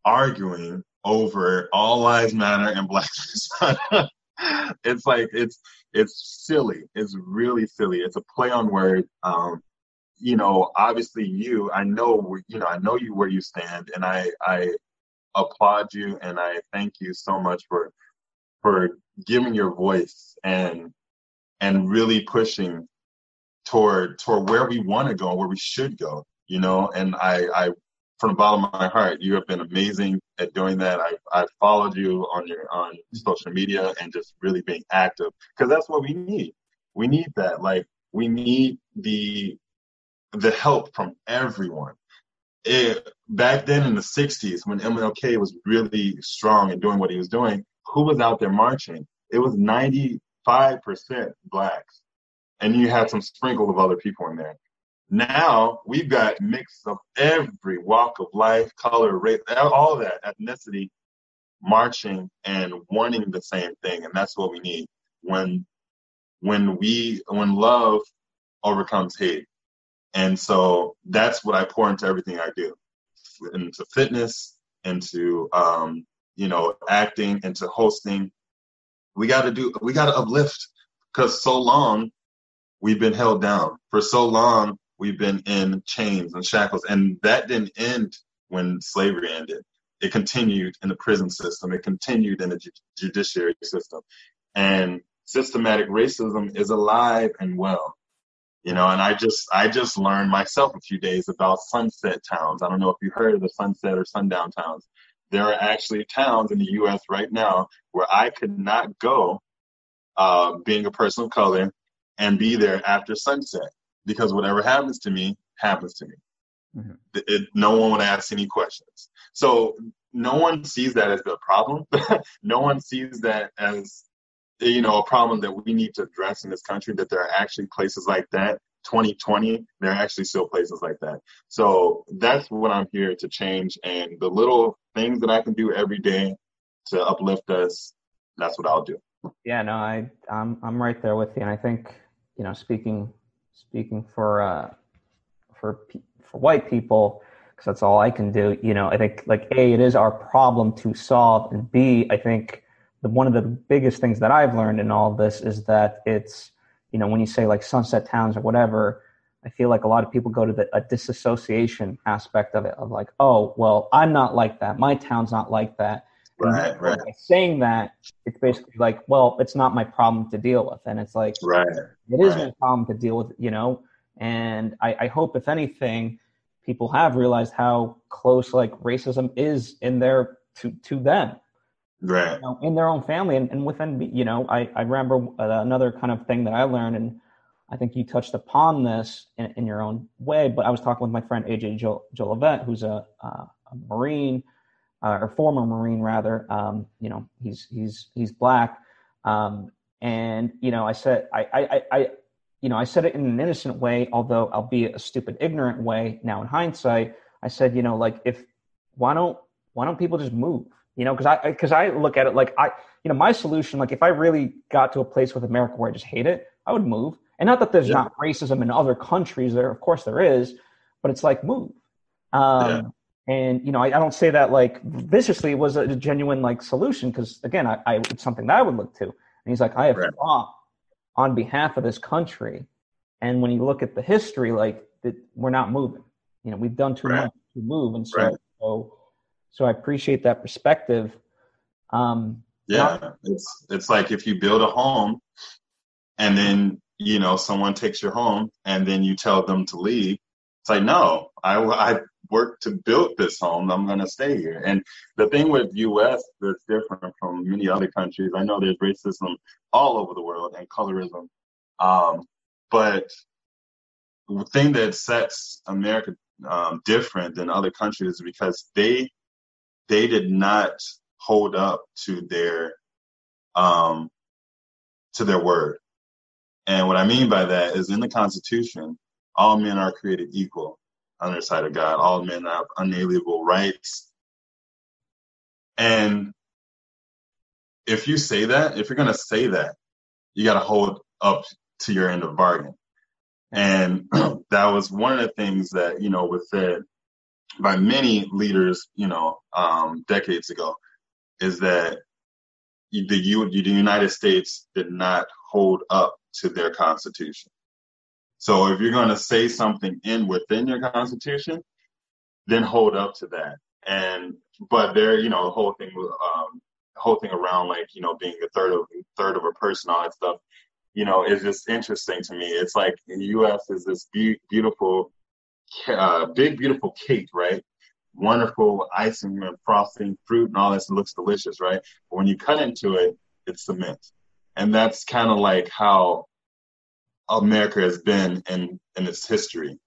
arguing over all lives matter and black lives matter. it's like it's it's silly. It's really silly. It's a play on word. Um, you know, obviously you, I know, you know, I know you where you stand, and I I applaud you and I thank you so much for for giving your voice and and really pushing toward toward where we want to go, where we should go. You know, and I I from the bottom of my heart, you have been amazing at doing that. I I followed you on your on social media and just really being active because that's what we need. We need that. Like we need the the help from everyone. It, back then in the 60s when MLK was really strong and doing what he was doing, who was out there marching? It was 95% blacks. And you had some sprinkle of other people in there. Now we've got mix of every walk of life, color, race, all that ethnicity marching and wanting the same thing. And that's what we need when when we when love overcomes hate. And so that's what I pour into everything I do. Into fitness, into um, you know, acting, into hosting. We gotta do we gotta uplift because so long we've been held down. For so long we've been in chains and shackles. And that didn't end when slavery ended. It continued in the prison system. It continued in the ju- judiciary system. And systematic racism is alive and well. You know, and I just I just learned myself a few days about sunset towns. I don't know if you heard of the sunset or sundown towns. There are actually towns in the U.S. right now where I could not go, uh, being a person of color, and be there after sunset because whatever happens to me happens to me. Mm-hmm. It, it, no one would ask any questions. So no one sees that as a problem. no one sees that as you know a problem that we need to address in this country. That there are actually places like that. 2020, there are actually still places like that. So that's what I'm here to change. And the little things that I can do every day to uplift us, that's what I'll do. Yeah, no, I I'm I'm right there with you. And I think you know, speaking speaking for uh, for for white people because that's all I can do. You know, I think like a it is our problem to solve, and b I think the one of the biggest things that I've learned in all this is that it's you know when you say like sunset towns or whatever. I feel like a lot of people go to the a disassociation aspect of it of like, oh, well, I'm not like that. My town's not like that. Right, right. By saying that, it's basically like, well, it's not my problem to deal with, and it's like, right, it is right. my problem to deal with, you know. And I, I hope, if anything, people have realized how close like racism is in their to to them, right, you know, in their own family and, and within, you know. I I remember uh, another kind of thing that I learned, and I think you touched upon this in, in your own way. But I was talking with my friend AJ Jolivet, who's a, uh, a Marine uh, or former Marine rather. Um, you know, he's he's he's black, um, and you know, I said I, I I you know I said it in an innocent way, although albeit a stupid, ignorant way. Now in hindsight, I said, you know, like if why don't why don't people just move? You know, because I because I look at it like I you know my solution like if I really got to a place with America where I just hate it, I would move. And not that there's yeah. not racism in other countries, there of course there is, but it's like move. Um, yeah and you know I, I, don't say that like viciously. It was a, genuine like solution because again I, I, it's something that i would look to. And he's like i have right. fought on behalf of this country. And when you look at the history like that we're not moving. You know we've done too right. much to move. And so right. so so i appreciate that perspective. Um yeah. it's it's like if you build a home and then you know someone takes your home and then you tell them to leave it's like, no, I, I worked to build this home. I'm going to stay here. And the thing with U.S. that's different from many other countries, I know there's racism all over the world and colorism. Um, but the thing that sets America um, different than other countries is because they they did not hold up to their um, to their word. And what I mean by that is in the Constitution, all men are created equal under the sight of God. All men have unalienable rights. And if you say that, if you're going to say that, you got to hold up to your end of bargain. And that was one of the things that, you know, was said by many leaders, you know, um, decades ago, is that the, U, the United States did not hold up to their constitution. So if you're going to say something in within your constitution, then hold up to that. And but there, you know, the whole thing, um, whole thing around like you know being a third of third of a person, all that stuff, you know, is just interesting to me. It's like in the U.S. is this be- beautiful, uh, big beautiful cake, right? Wonderful icing and frosting, fruit, and all this looks delicious, right? But when you cut into it, it's cement, and that's kind of like how America has been in in its history.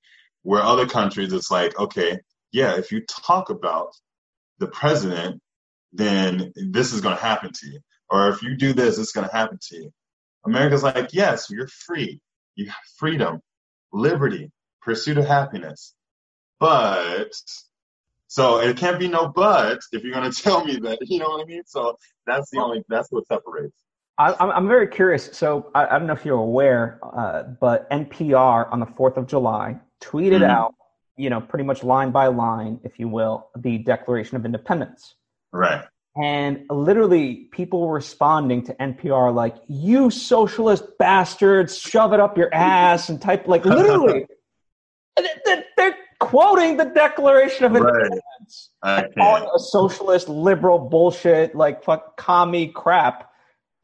Where other countries, it's like, okay, yeah, if you talk about the president, then this is going to happen to you. Or if you do this, it's going to happen to you. America's like, yes, you're free. You have freedom, liberty, pursuit of happiness. But so it can't be no but if you're going to tell me that, you know what I mean? So that's the only, that's what separates. I, I'm very curious. So I, I don't know if you're aware, uh, but NPR on the 4th of July tweeted mm-hmm. out, you know, pretty much line by line, if you will, the Declaration of Independence. Right. And literally, people were responding to NPR like, you socialist bastards, shove it up your ass, and type, like, literally. they're quoting the Declaration of Independence. Right. Calling a socialist, liberal bullshit, like, fuck, commie crap.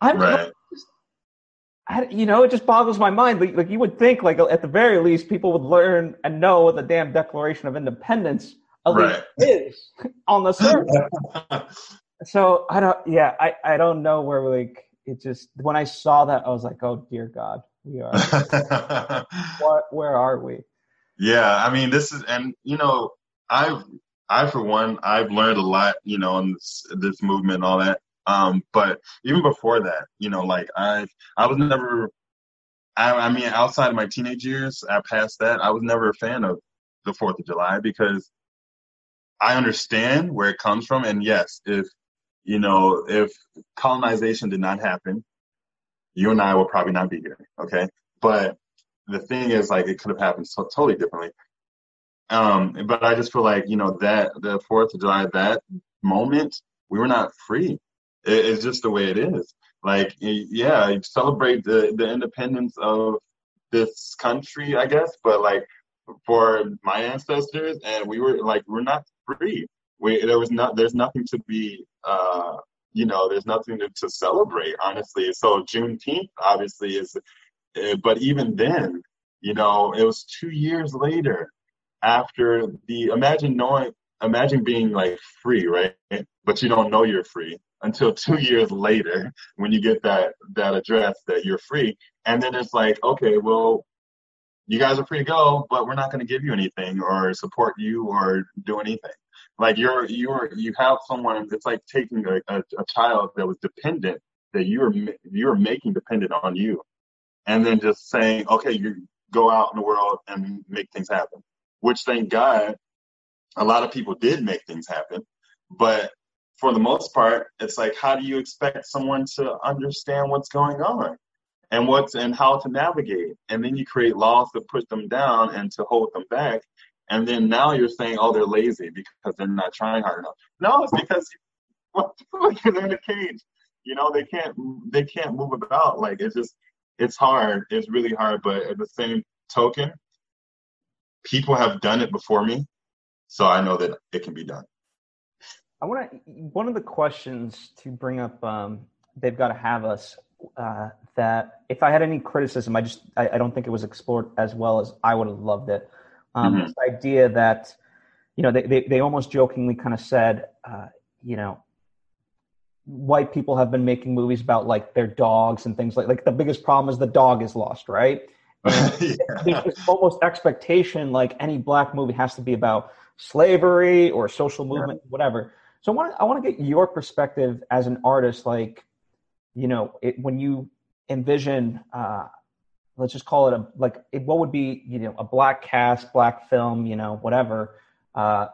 I'm right. I, you know, it just boggles my mind. Like, like, you would think, like at the very least, people would learn and know what the damn Declaration of Independence at right. is on the surface. so I don't. Yeah, I I don't know where like it just when I saw that I was like, oh dear God, we are. what? Where are we? Yeah, I mean, this is, and you know, I've I for one, I've learned a lot, you know, in this, this movement and all that. Um, but even before that, you know, like I, I was never, I, I mean, outside of my teenage years, I passed that, I was never a fan of the Fourth of July because I understand where it comes from, and yes, if you know, if colonization did not happen, you and I will probably not be here. Okay, but the thing is, like, it could have happened so totally differently. Um, but I just feel like you know that the Fourth of July, that moment, we were not free it's just the way it is. Like, yeah, celebrate the, the independence of this country, I guess, but like for my ancestors, and we were like, we're not free. We, there was not, there's nothing to be, uh, you know, there's nothing to, to celebrate, honestly. So Juneteenth, obviously, is, uh, but even then, you know, it was two years later after the, imagine knowing, imagine being like free, right? But you don't know you're free until two years later when you get that that address that you're free. And then it's like okay well you guys are free to go but we're not going to give you anything or support you or do anything. Like you're you're you have someone it's like taking a, a, a child that was dependent that you're you're making dependent on you. And then just saying okay you go out in the world and make things happen. Which thank god a lot of people did make things happen but for the most part, it's like, how do you expect someone to understand what's going on and what's and how to navigate? And then you create laws to push them down and to hold them back. And then now you're saying, oh, they're lazy because they're not trying hard enough. No, it's because they're in a cage. You know, they can't they can't move about. Like it's just it's hard. It's really hard. But at the same token, people have done it before me, so I know that it can be done. I want to. One of the questions to bring up, um, they've got to have us. Uh, that if I had any criticism, I just I, I, don't think it was explored as well as I would have loved it. Um, mm-hmm. This idea that, you know, they, they, they almost jokingly kind of said, uh, you know, white people have been making movies about like their dogs and things like like the biggest problem is the dog is lost, right? yeah. There's almost expectation like any black movie has to be about slavery or social movement, yeah. whatever. So I want I want to get your perspective as an artist, like you know, it, when you envision, uh, let's just call it a like, it, what would be you know a black cast, black film, you know, whatever. Uh,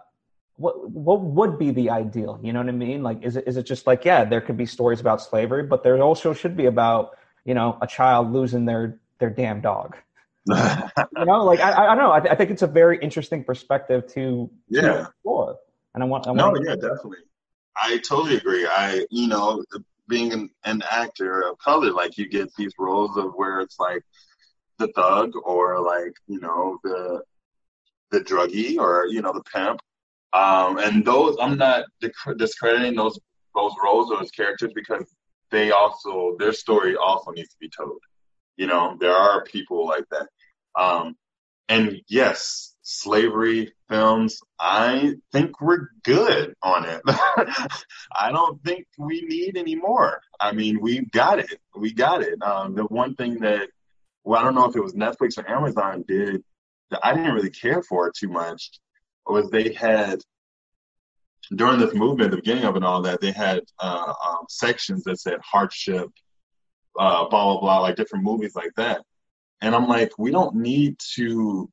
what what would be the ideal? You know what I mean? Like, is it is it just like yeah, there could be stories about slavery, but there also should be about you know a child losing their their damn dog. you know, like I, I don't know. I, I, think it's a very interesting perspective to yeah to explore. And I want, I want no, yeah, definitely. I totally agree. I, you know, being an, an actor of color, like you get these roles of where it's like the thug or like you know the the druggie or you know the pimp. Um, and those I'm not discrediting those those roles or those characters because they also their story also needs to be told. You know, there are people like that. Um, and yes, slavery films, I think we're good on it. I don't think we need any more. I mean, we've got it. We got it. Um, the one thing that, well, I don't know if it was Netflix or Amazon did that I didn't really care for it too much was they had during this movement, the beginning of it all that, they had uh, um, sections that said hardship, uh, blah blah blah, like different movies like that. And I'm like, we don't need to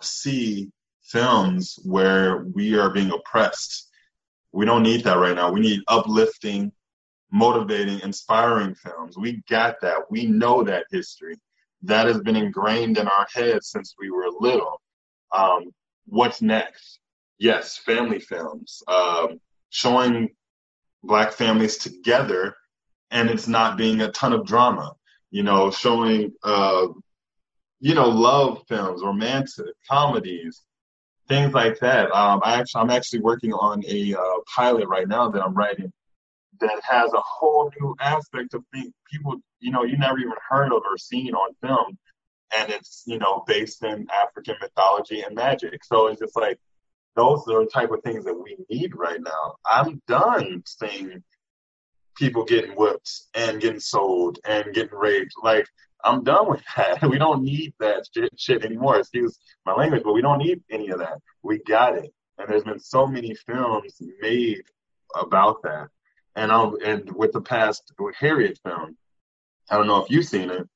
see films where we are being oppressed. We don't need that right now. We need uplifting, motivating, inspiring films. We got that. We know that history. That has been ingrained in our heads since we were little. Um, what's next? Yes, family films, um, showing black families together, and it's not being a ton of drama. You know, showing uh, you know, love films, romantic comedies, things like that. Um, I actually, I'm actually working on a uh, pilot right now that I'm writing that has a whole new aspect of things people, you know, you never even heard of or seen on film, and it's you know based in African mythology and magic. So it's just like those are the type of things that we need right now. I'm done seeing people getting whipped and getting sold and getting raped. Like I'm done with that. We don't need that shit, shit anymore. Excuse my language, but we don't need any of that. We got it. And there's been so many films made about that. And um, and with the past with Harriet film, I don't know if you've seen it,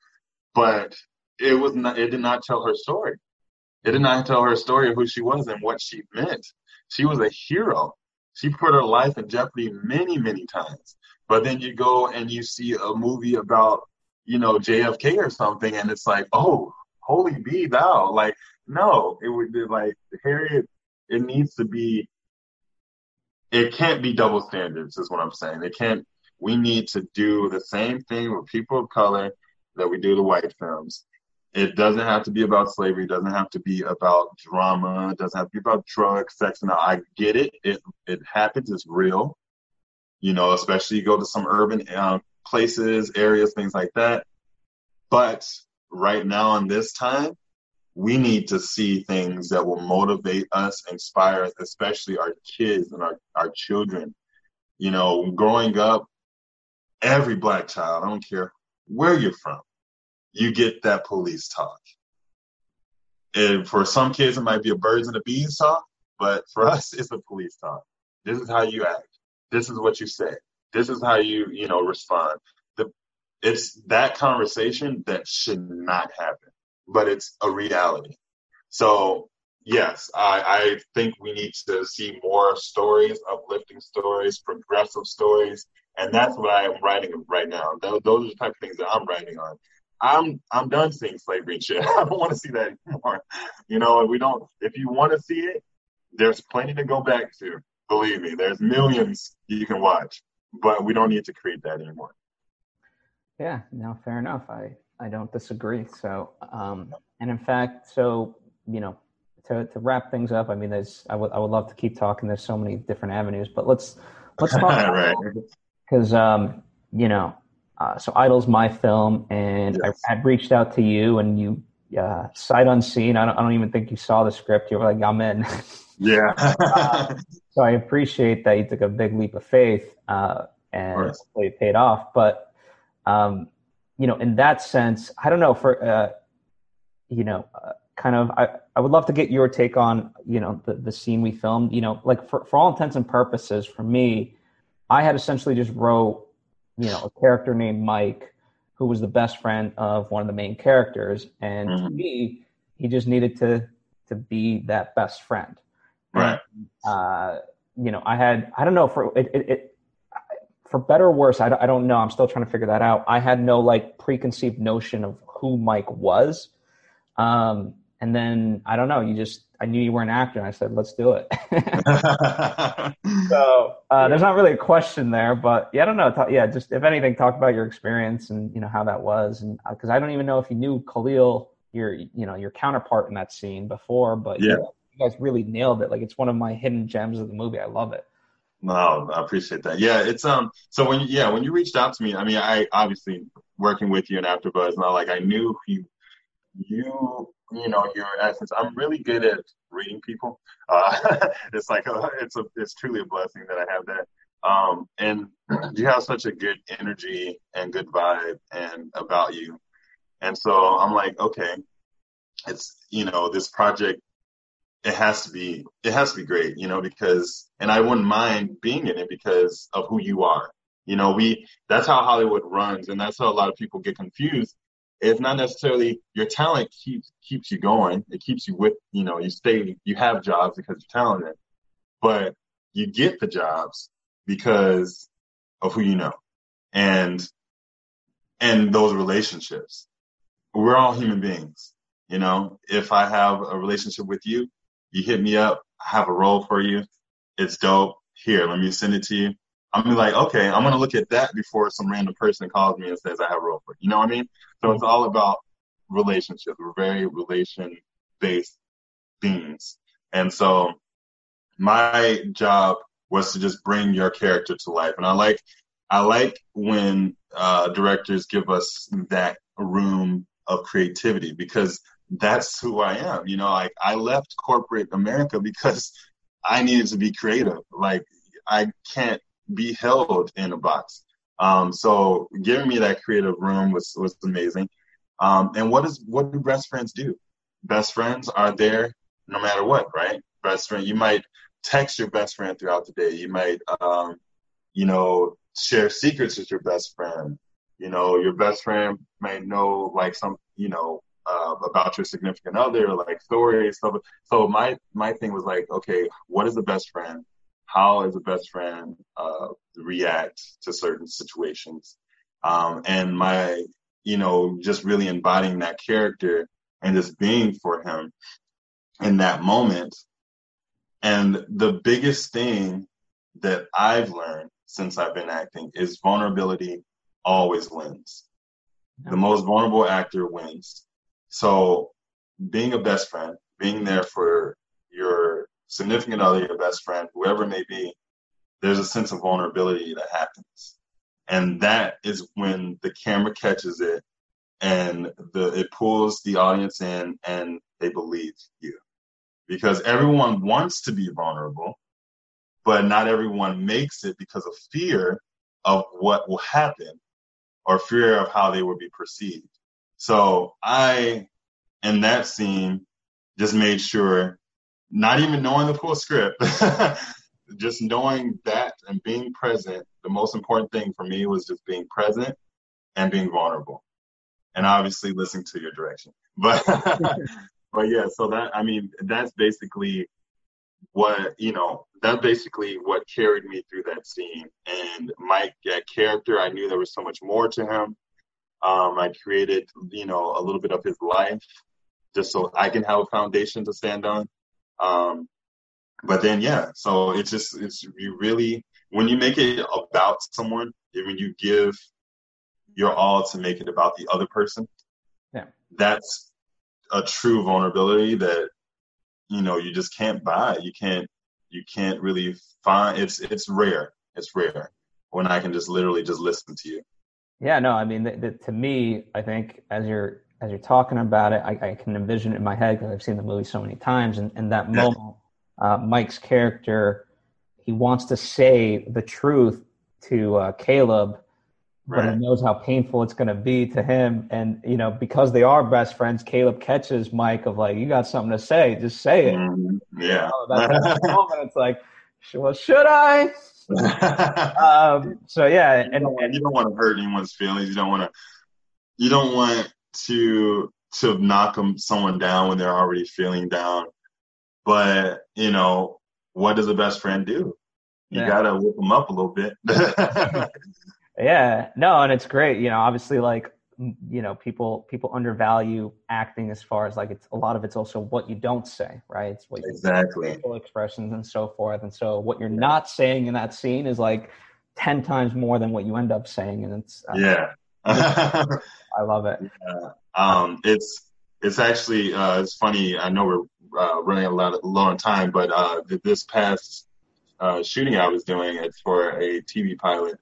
but it was not. It did not tell her story. It did not tell her story of who she was and what she meant. She was a hero. She put her life in jeopardy many, many times. But then you go and you see a movie about you know, JFK or something, and it's like, oh, holy be thou. Like, no, it would be like Harriet. It needs to be. It can't be double standards, is what I'm saying. It can't. We need to do the same thing with people of color that we do the white films. It doesn't have to be about slavery. It doesn't have to be about drama. It doesn't have to be about drugs, sex, all. I get it. It it happens. It's real. You know, especially you go to some urban uh, places, areas, things like that. But right now in this time, we need to see things that will motivate us, inspire us, especially our kids and our, our children. You know, growing up, every black child, I don't care where you're from, you get that police talk. And for some kids, it might be a birds and the bees talk, but for us, it's a police talk. This is how you act. This is what you say. This is how you, you know, respond. The, it's that conversation that should not happen, but it's a reality. So yes, I, I think we need to see more stories, uplifting stories, progressive stories, and that's what I am writing right now. Those, those are the type of things that I'm writing on. I'm I'm done seeing slavery and shit. I don't want to see that anymore. You know, we don't. If you want to see it, there's plenty to go back to. Believe me, there's millions you can watch but we don't need to create that anymore. Yeah, no, fair enough. I, I don't disagree. So, um, and in fact, so, you know, to, to wrap things up, I mean, there's, I would, I would love to keep talking. There's so many different avenues, but let's, let's talk right. because, um, you know, uh, so Idyll's my film and yes. I had reached out to you and you yeah, sight unseen. I don't, I don't even think you saw the script. You were like, I'm in. Yeah. uh, so I appreciate that you took a big leap of faith uh, and it paid off. But, um, you know, in that sense, I don't know for, uh, you know, uh, kind of, I, I would love to get your take on, you know, the, the scene we filmed, you know, like for, for all intents and purposes, for me, I had essentially just wrote, you know, a character named Mike who was the best friend of one of the main characters. And mm-hmm. to me, he just needed to, to be that best friend. Right. Uh, you know, I had, I don't know, for it, it, it for better or worse, I don't, I don't know. I'm still trying to figure that out. I had no like preconceived notion of who Mike was. Um, and then I don't know, you just, I knew you were an actor and I said, let's do it. so uh, there's not really a question there, but yeah, I don't know. Talk, yeah, just if anything, talk about your experience and, you know, how that was. And because uh, I don't even know if you knew Khalil, your, you know, your counterpart in that scene before, but yeah. You, guys really nailed it. Like it's one of my hidden gems of the movie. I love it. No, I appreciate that. Yeah, it's um. So when you, yeah, when you reached out to me, I mean, I obviously working with you in AfterBuzz, now like I knew you, you, you know, your essence. I'm really good at reading people. Uh, it's like a, it's a, it's truly a blessing that I have that. Um, and you have such a good energy and good vibe and about you. And so I'm like, okay, it's you know, this project it has to be it has to be great, you know, because and I wouldn't mind being in it because of who you are. You know, we that's how Hollywood runs and that's how a lot of people get confused. It's not necessarily your talent keeps keeps you going. It keeps you with, you know, you stay you have jobs because you're talented. But you get the jobs because of who you know. And and those relationships. We're all human beings. You know, if I have a relationship with you, you hit me up, I have a role for you. It's dope. Here, let me send it to you. I'm like, okay, I'm gonna look at that before some random person calls me and says I have a role for you. You know what I mean? So it's all about relationships. We're very relation based beings. And so my job was to just bring your character to life. And I like I like when uh, directors give us that room of creativity because that's who I am. You know, like I left corporate America because I needed to be creative. Like I can't be held in a box. Um, so giving me that creative room was was amazing. Um, and what is what do best friends do? Best friends are there no matter what, right? Best friend, you might text your best friend throughout the day. You might, um, you know, share secrets with your best friend. You know, your best friend may know like some, you know, uh, about your significant other, like stories, stuff. So my my thing was like, okay, what is the best friend? How is the best friend uh, react to certain situations? Um, and my, you know, just really embodying that character and just being for him in that moment. And the biggest thing that I've learned since I've been acting is vulnerability always wins. The most vulnerable actor wins. So being a best friend, being there for your significant other, your best friend, whoever it may be, there's a sense of vulnerability that happens. And that is when the camera catches it and the it pulls the audience in and they believe you. Because everyone wants to be vulnerable, but not everyone makes it because of fear of what will happen or fear of how they will be perceived. So I, in that scene, just made sure, not even knowing the full script, just knowing that and being present. The most important thing for me was just being present and being vulnerable, and obviously listening to your direction. But but yeah, so that I mean that's basically what you know that's basically what carried me through that scene and mike that character i knew there was so much more to him um, I created, you know, a little bit of his life just so I can have a foundation to stand on. Um, but then, yeah, so it's just, it's, you really, when you make it about someone, when you give your all to make it about the other person, yeah, that's a true vulnerability that, you know, you just can't buy. You can't, you can't really find, it's, it's rare. It's rare when I can just literally just listen to you. Yeah, no, I mean, the, the, to me, I think as you're as you're talking about it, I, I can envision it in my head because I've seen the movie so many times. And, and that Yeah. moment, uh, Mike's character, he wants to say the truth to uh, Caleb, but he knows how painful it's going to be to him. And you know, because they are best friends, Caleb catches Mike of like, "You got something to say? Just say it." Mhm. Yeah. Oh, that's that moment. It's like, well, should I? Um, so yeah, you, and, don't, and you don't want to hurt anyone's feelings. You don't want to. You don't want to to knock them someone down when they're already feeling down. But you know, what does a best friend do? You Yeah. gotta whip them up a little bit. Yeah, no, and it's great. You know, obviously, like m- you know, people people undervalue acting as far as like it's a lot of it's also what you don't say, right? It's what you exactly. facial expressions and so forth. And so, what you're not saying in that scene is like ten times more than what you end up saying, and it's uh, Yeah. I love it. um, it's it's actually uh, it's funny. I know we're uh, running a lot low on time, but uh, this past uh, shooting I was doing it's for a TV pilot,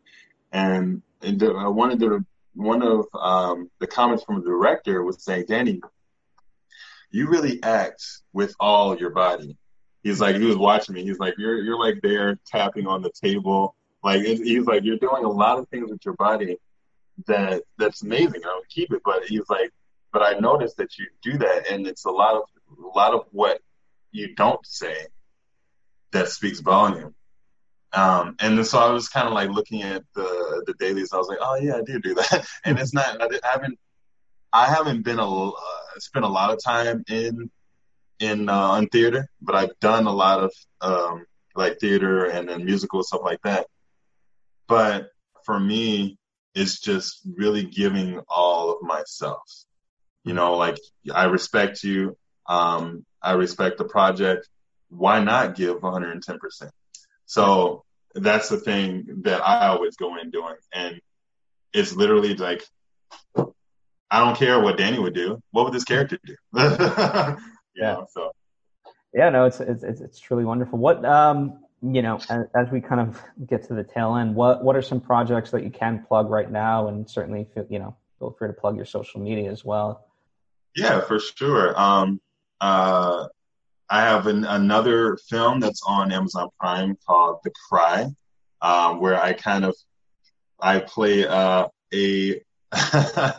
and, and the, uh, one of the one of um, the comments from the director was saying, "Danny, you really act with all your body." He's like, he was watching me. He's like, "You're you're like there tapping on the table." Like he's like, "You're doing a lot of things with your body." that that's amazing. I would keep it, but he's like, but I noticed that you do that, and it's a lot of a lot of what you don't say that speaks volume. Um, and then so I was kind of like looking at the the dailies. I was like, oh yeah, I do do that, and it's not. I haven't I haven't been a uh, spent a lot of time in in uh, in theater, but I've done a lot of um, like theater and then musical stuff like that. But for me, it's just really giving all of myself. You know, like I respect you. Um, I respect the project. Why not give 110%? So that's the thing that I always go in doing. And it's literally like, I don't care what Danny would do. What would this character do? Yeah. know, so Yeah, no, it's it's it's, it's truly wonderful. What um, you know, as, as we kind of get to the tail end, what what are some projects that you can plug right now, and certainly, feel, you know, feel free to plug your social media as well. Yeah, for sure. Um, uh, I have an, another film that's on Amazon Prime called The Cry, um, where I kind of I play uh, a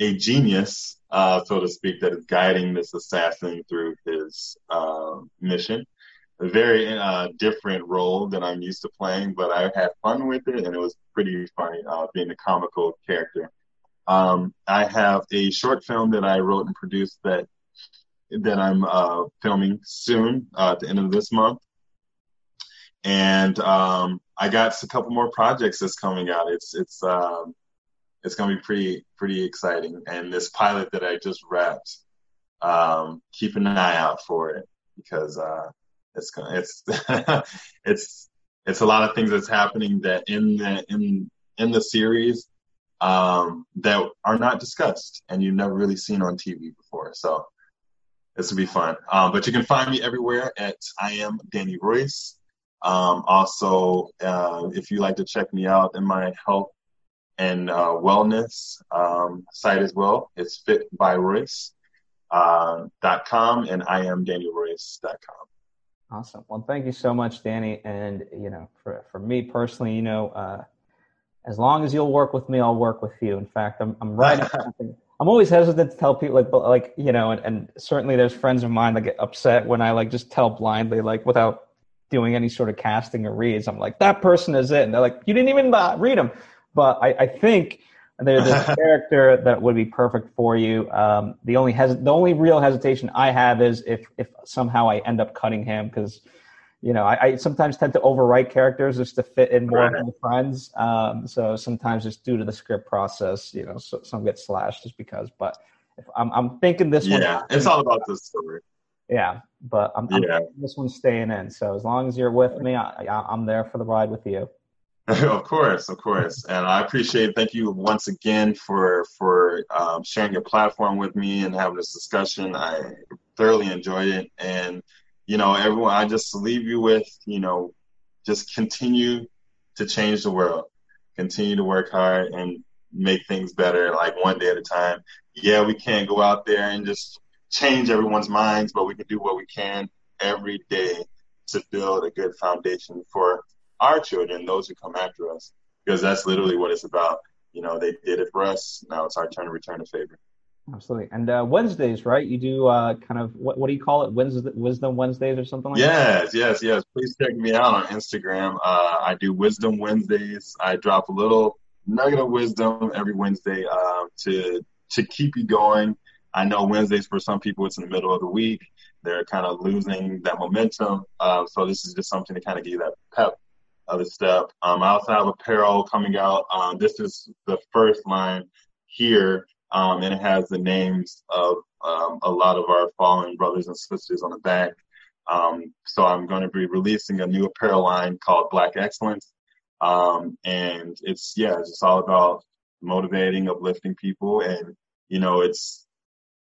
a genius, uh, so to speak, that is guiding this assassin through his uh, mission. A very uh, different role than I'm used to playing, but I had fun with it, and it was pretty funny uh, being a comical character. Um, I have a short film that I wrote and produced that that I'm uh, filming soon uh, at the end of this month, and um, I got a couple more projects that's coming out. It's it's um, it's gonna be pretty pretty exciting, and this pilot that I just wrapped, um, keep an eye out for it because uh, it's it's it's it's a lot of things that's happening that in the in in the series um, that are not discussed and you've never really seen on TV before. So this will be fun. Um, but you can find me everywhere at I am Danny Royce. Um, also, uh, if you like to check me out in my health and uh, wellness um, site as well, it's fitbyroyce.com uh, dot com and I am DannyRoyce.com. Awesome. Well, thank you so much, Danny. And you know, for for me personally, you know, uh, as long as you'll work with me, I'll work with you. In fact, I'm I'm something. I'm always hesitant to tell people like, like you know, and, and certainly there's friends of mine that get upset when I like just tell blindly, like without doing any sort of casting or reads. I'm like, that person is it, and they're like, you didn't even uh, read them. But I, I think there's this character that would be perfect for you. Um, the only hes- the only real hesitation I have is if if somehow I end up cutting him because you know I, I, sometimes tend to overwrite characters just to fit in more Right. of my friends. Um, so sometimes it's due to the script process, you know, so, some get slashed just because. But if I'm I'm thinking this one, Yeah, it's all about the story. yeah. But I'm, I'm this one's staying in. So as long as you're with me, I, I, I'm there for the ride with you. of course, of course, and I appreciate. Thank you once again for for um, sharing your platform with me and having this discussion. I thoroughly enjoyed it, and you know, everyone. I just leave you with you know, just continue to change the world, continue to work hard, and make things better, like one day at a time. Yeah, we can't go out there and just change everyone's minds, but we can do what we can every day to build a good foundation for our children, those who come after us, because that's literally what it's about. You know, they did it for us. Now it's our turn to return the favor. Absolutely. And uh, Wednesdays, right? You do uh, kind of what, what do you call it? Wednesday, Wisdom Wednesdays or something like yes, that? Yes, yes, yes. Please check me out on Instagram. Uh, I do Wisdom Wednesdays. I drop a little nugget of wisdom every Wednesday uh, to to keep you going. I know Wednesdays for some people it's in the middle of the week. They're kind of losing that momentum. Uh, so this is just something to kind of give you that pep of the step. Um, I also have apparel coming out. Um, this is the first line here um, and it has the names of um, a lot of our fallen brothers and sisters on the back. Um, so I'm going to be releasing a new apparel line called Black Excellence, um, and it's yeah, it's all about motivating, uplifting people, and you know, it's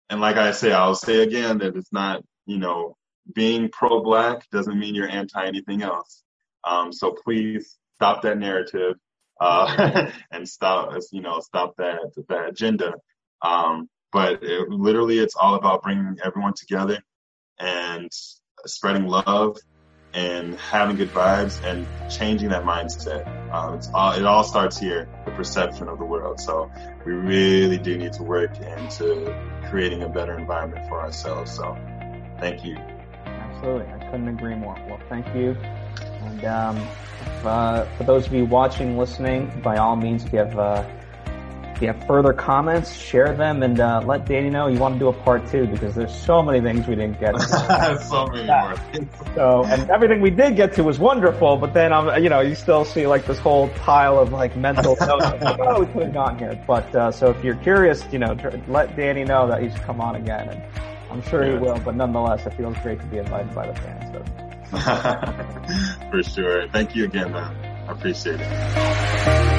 and like I say, I'll say again that it's not you know being pro-black doesn't mean you're anti anything else. Um, so please stop that narrative uh, and stop you know stop that that agenda um, but it, literally, it's all about bringing everyone together and spreading love and having good vibes and changing that mindset. Um, it's all, it all starts here, the perception of the world. So we really do need to work into creating a better environment for ourselves. So thank you. Absolutely. I couldn't agree more. Well, thank you. And um, uh, for those of you watching, listening, by all means, if you have uh, if you have further comments, share them and uh, let Danny know you want to do a part two because there's so many things we didn't get to. so many more. so, and everything we did get to was wonderful, but then, um, you know, you still see like this whole pile of like mental notes. Like, oh, we could have gone here. But, uh, so if you're curious, you know, let Danny know that he's come on again and I'm sure yeah. he will, but nonetheless, it feels great to be invited by the fans. So. For sure. Thank you again, man. I appreciate it.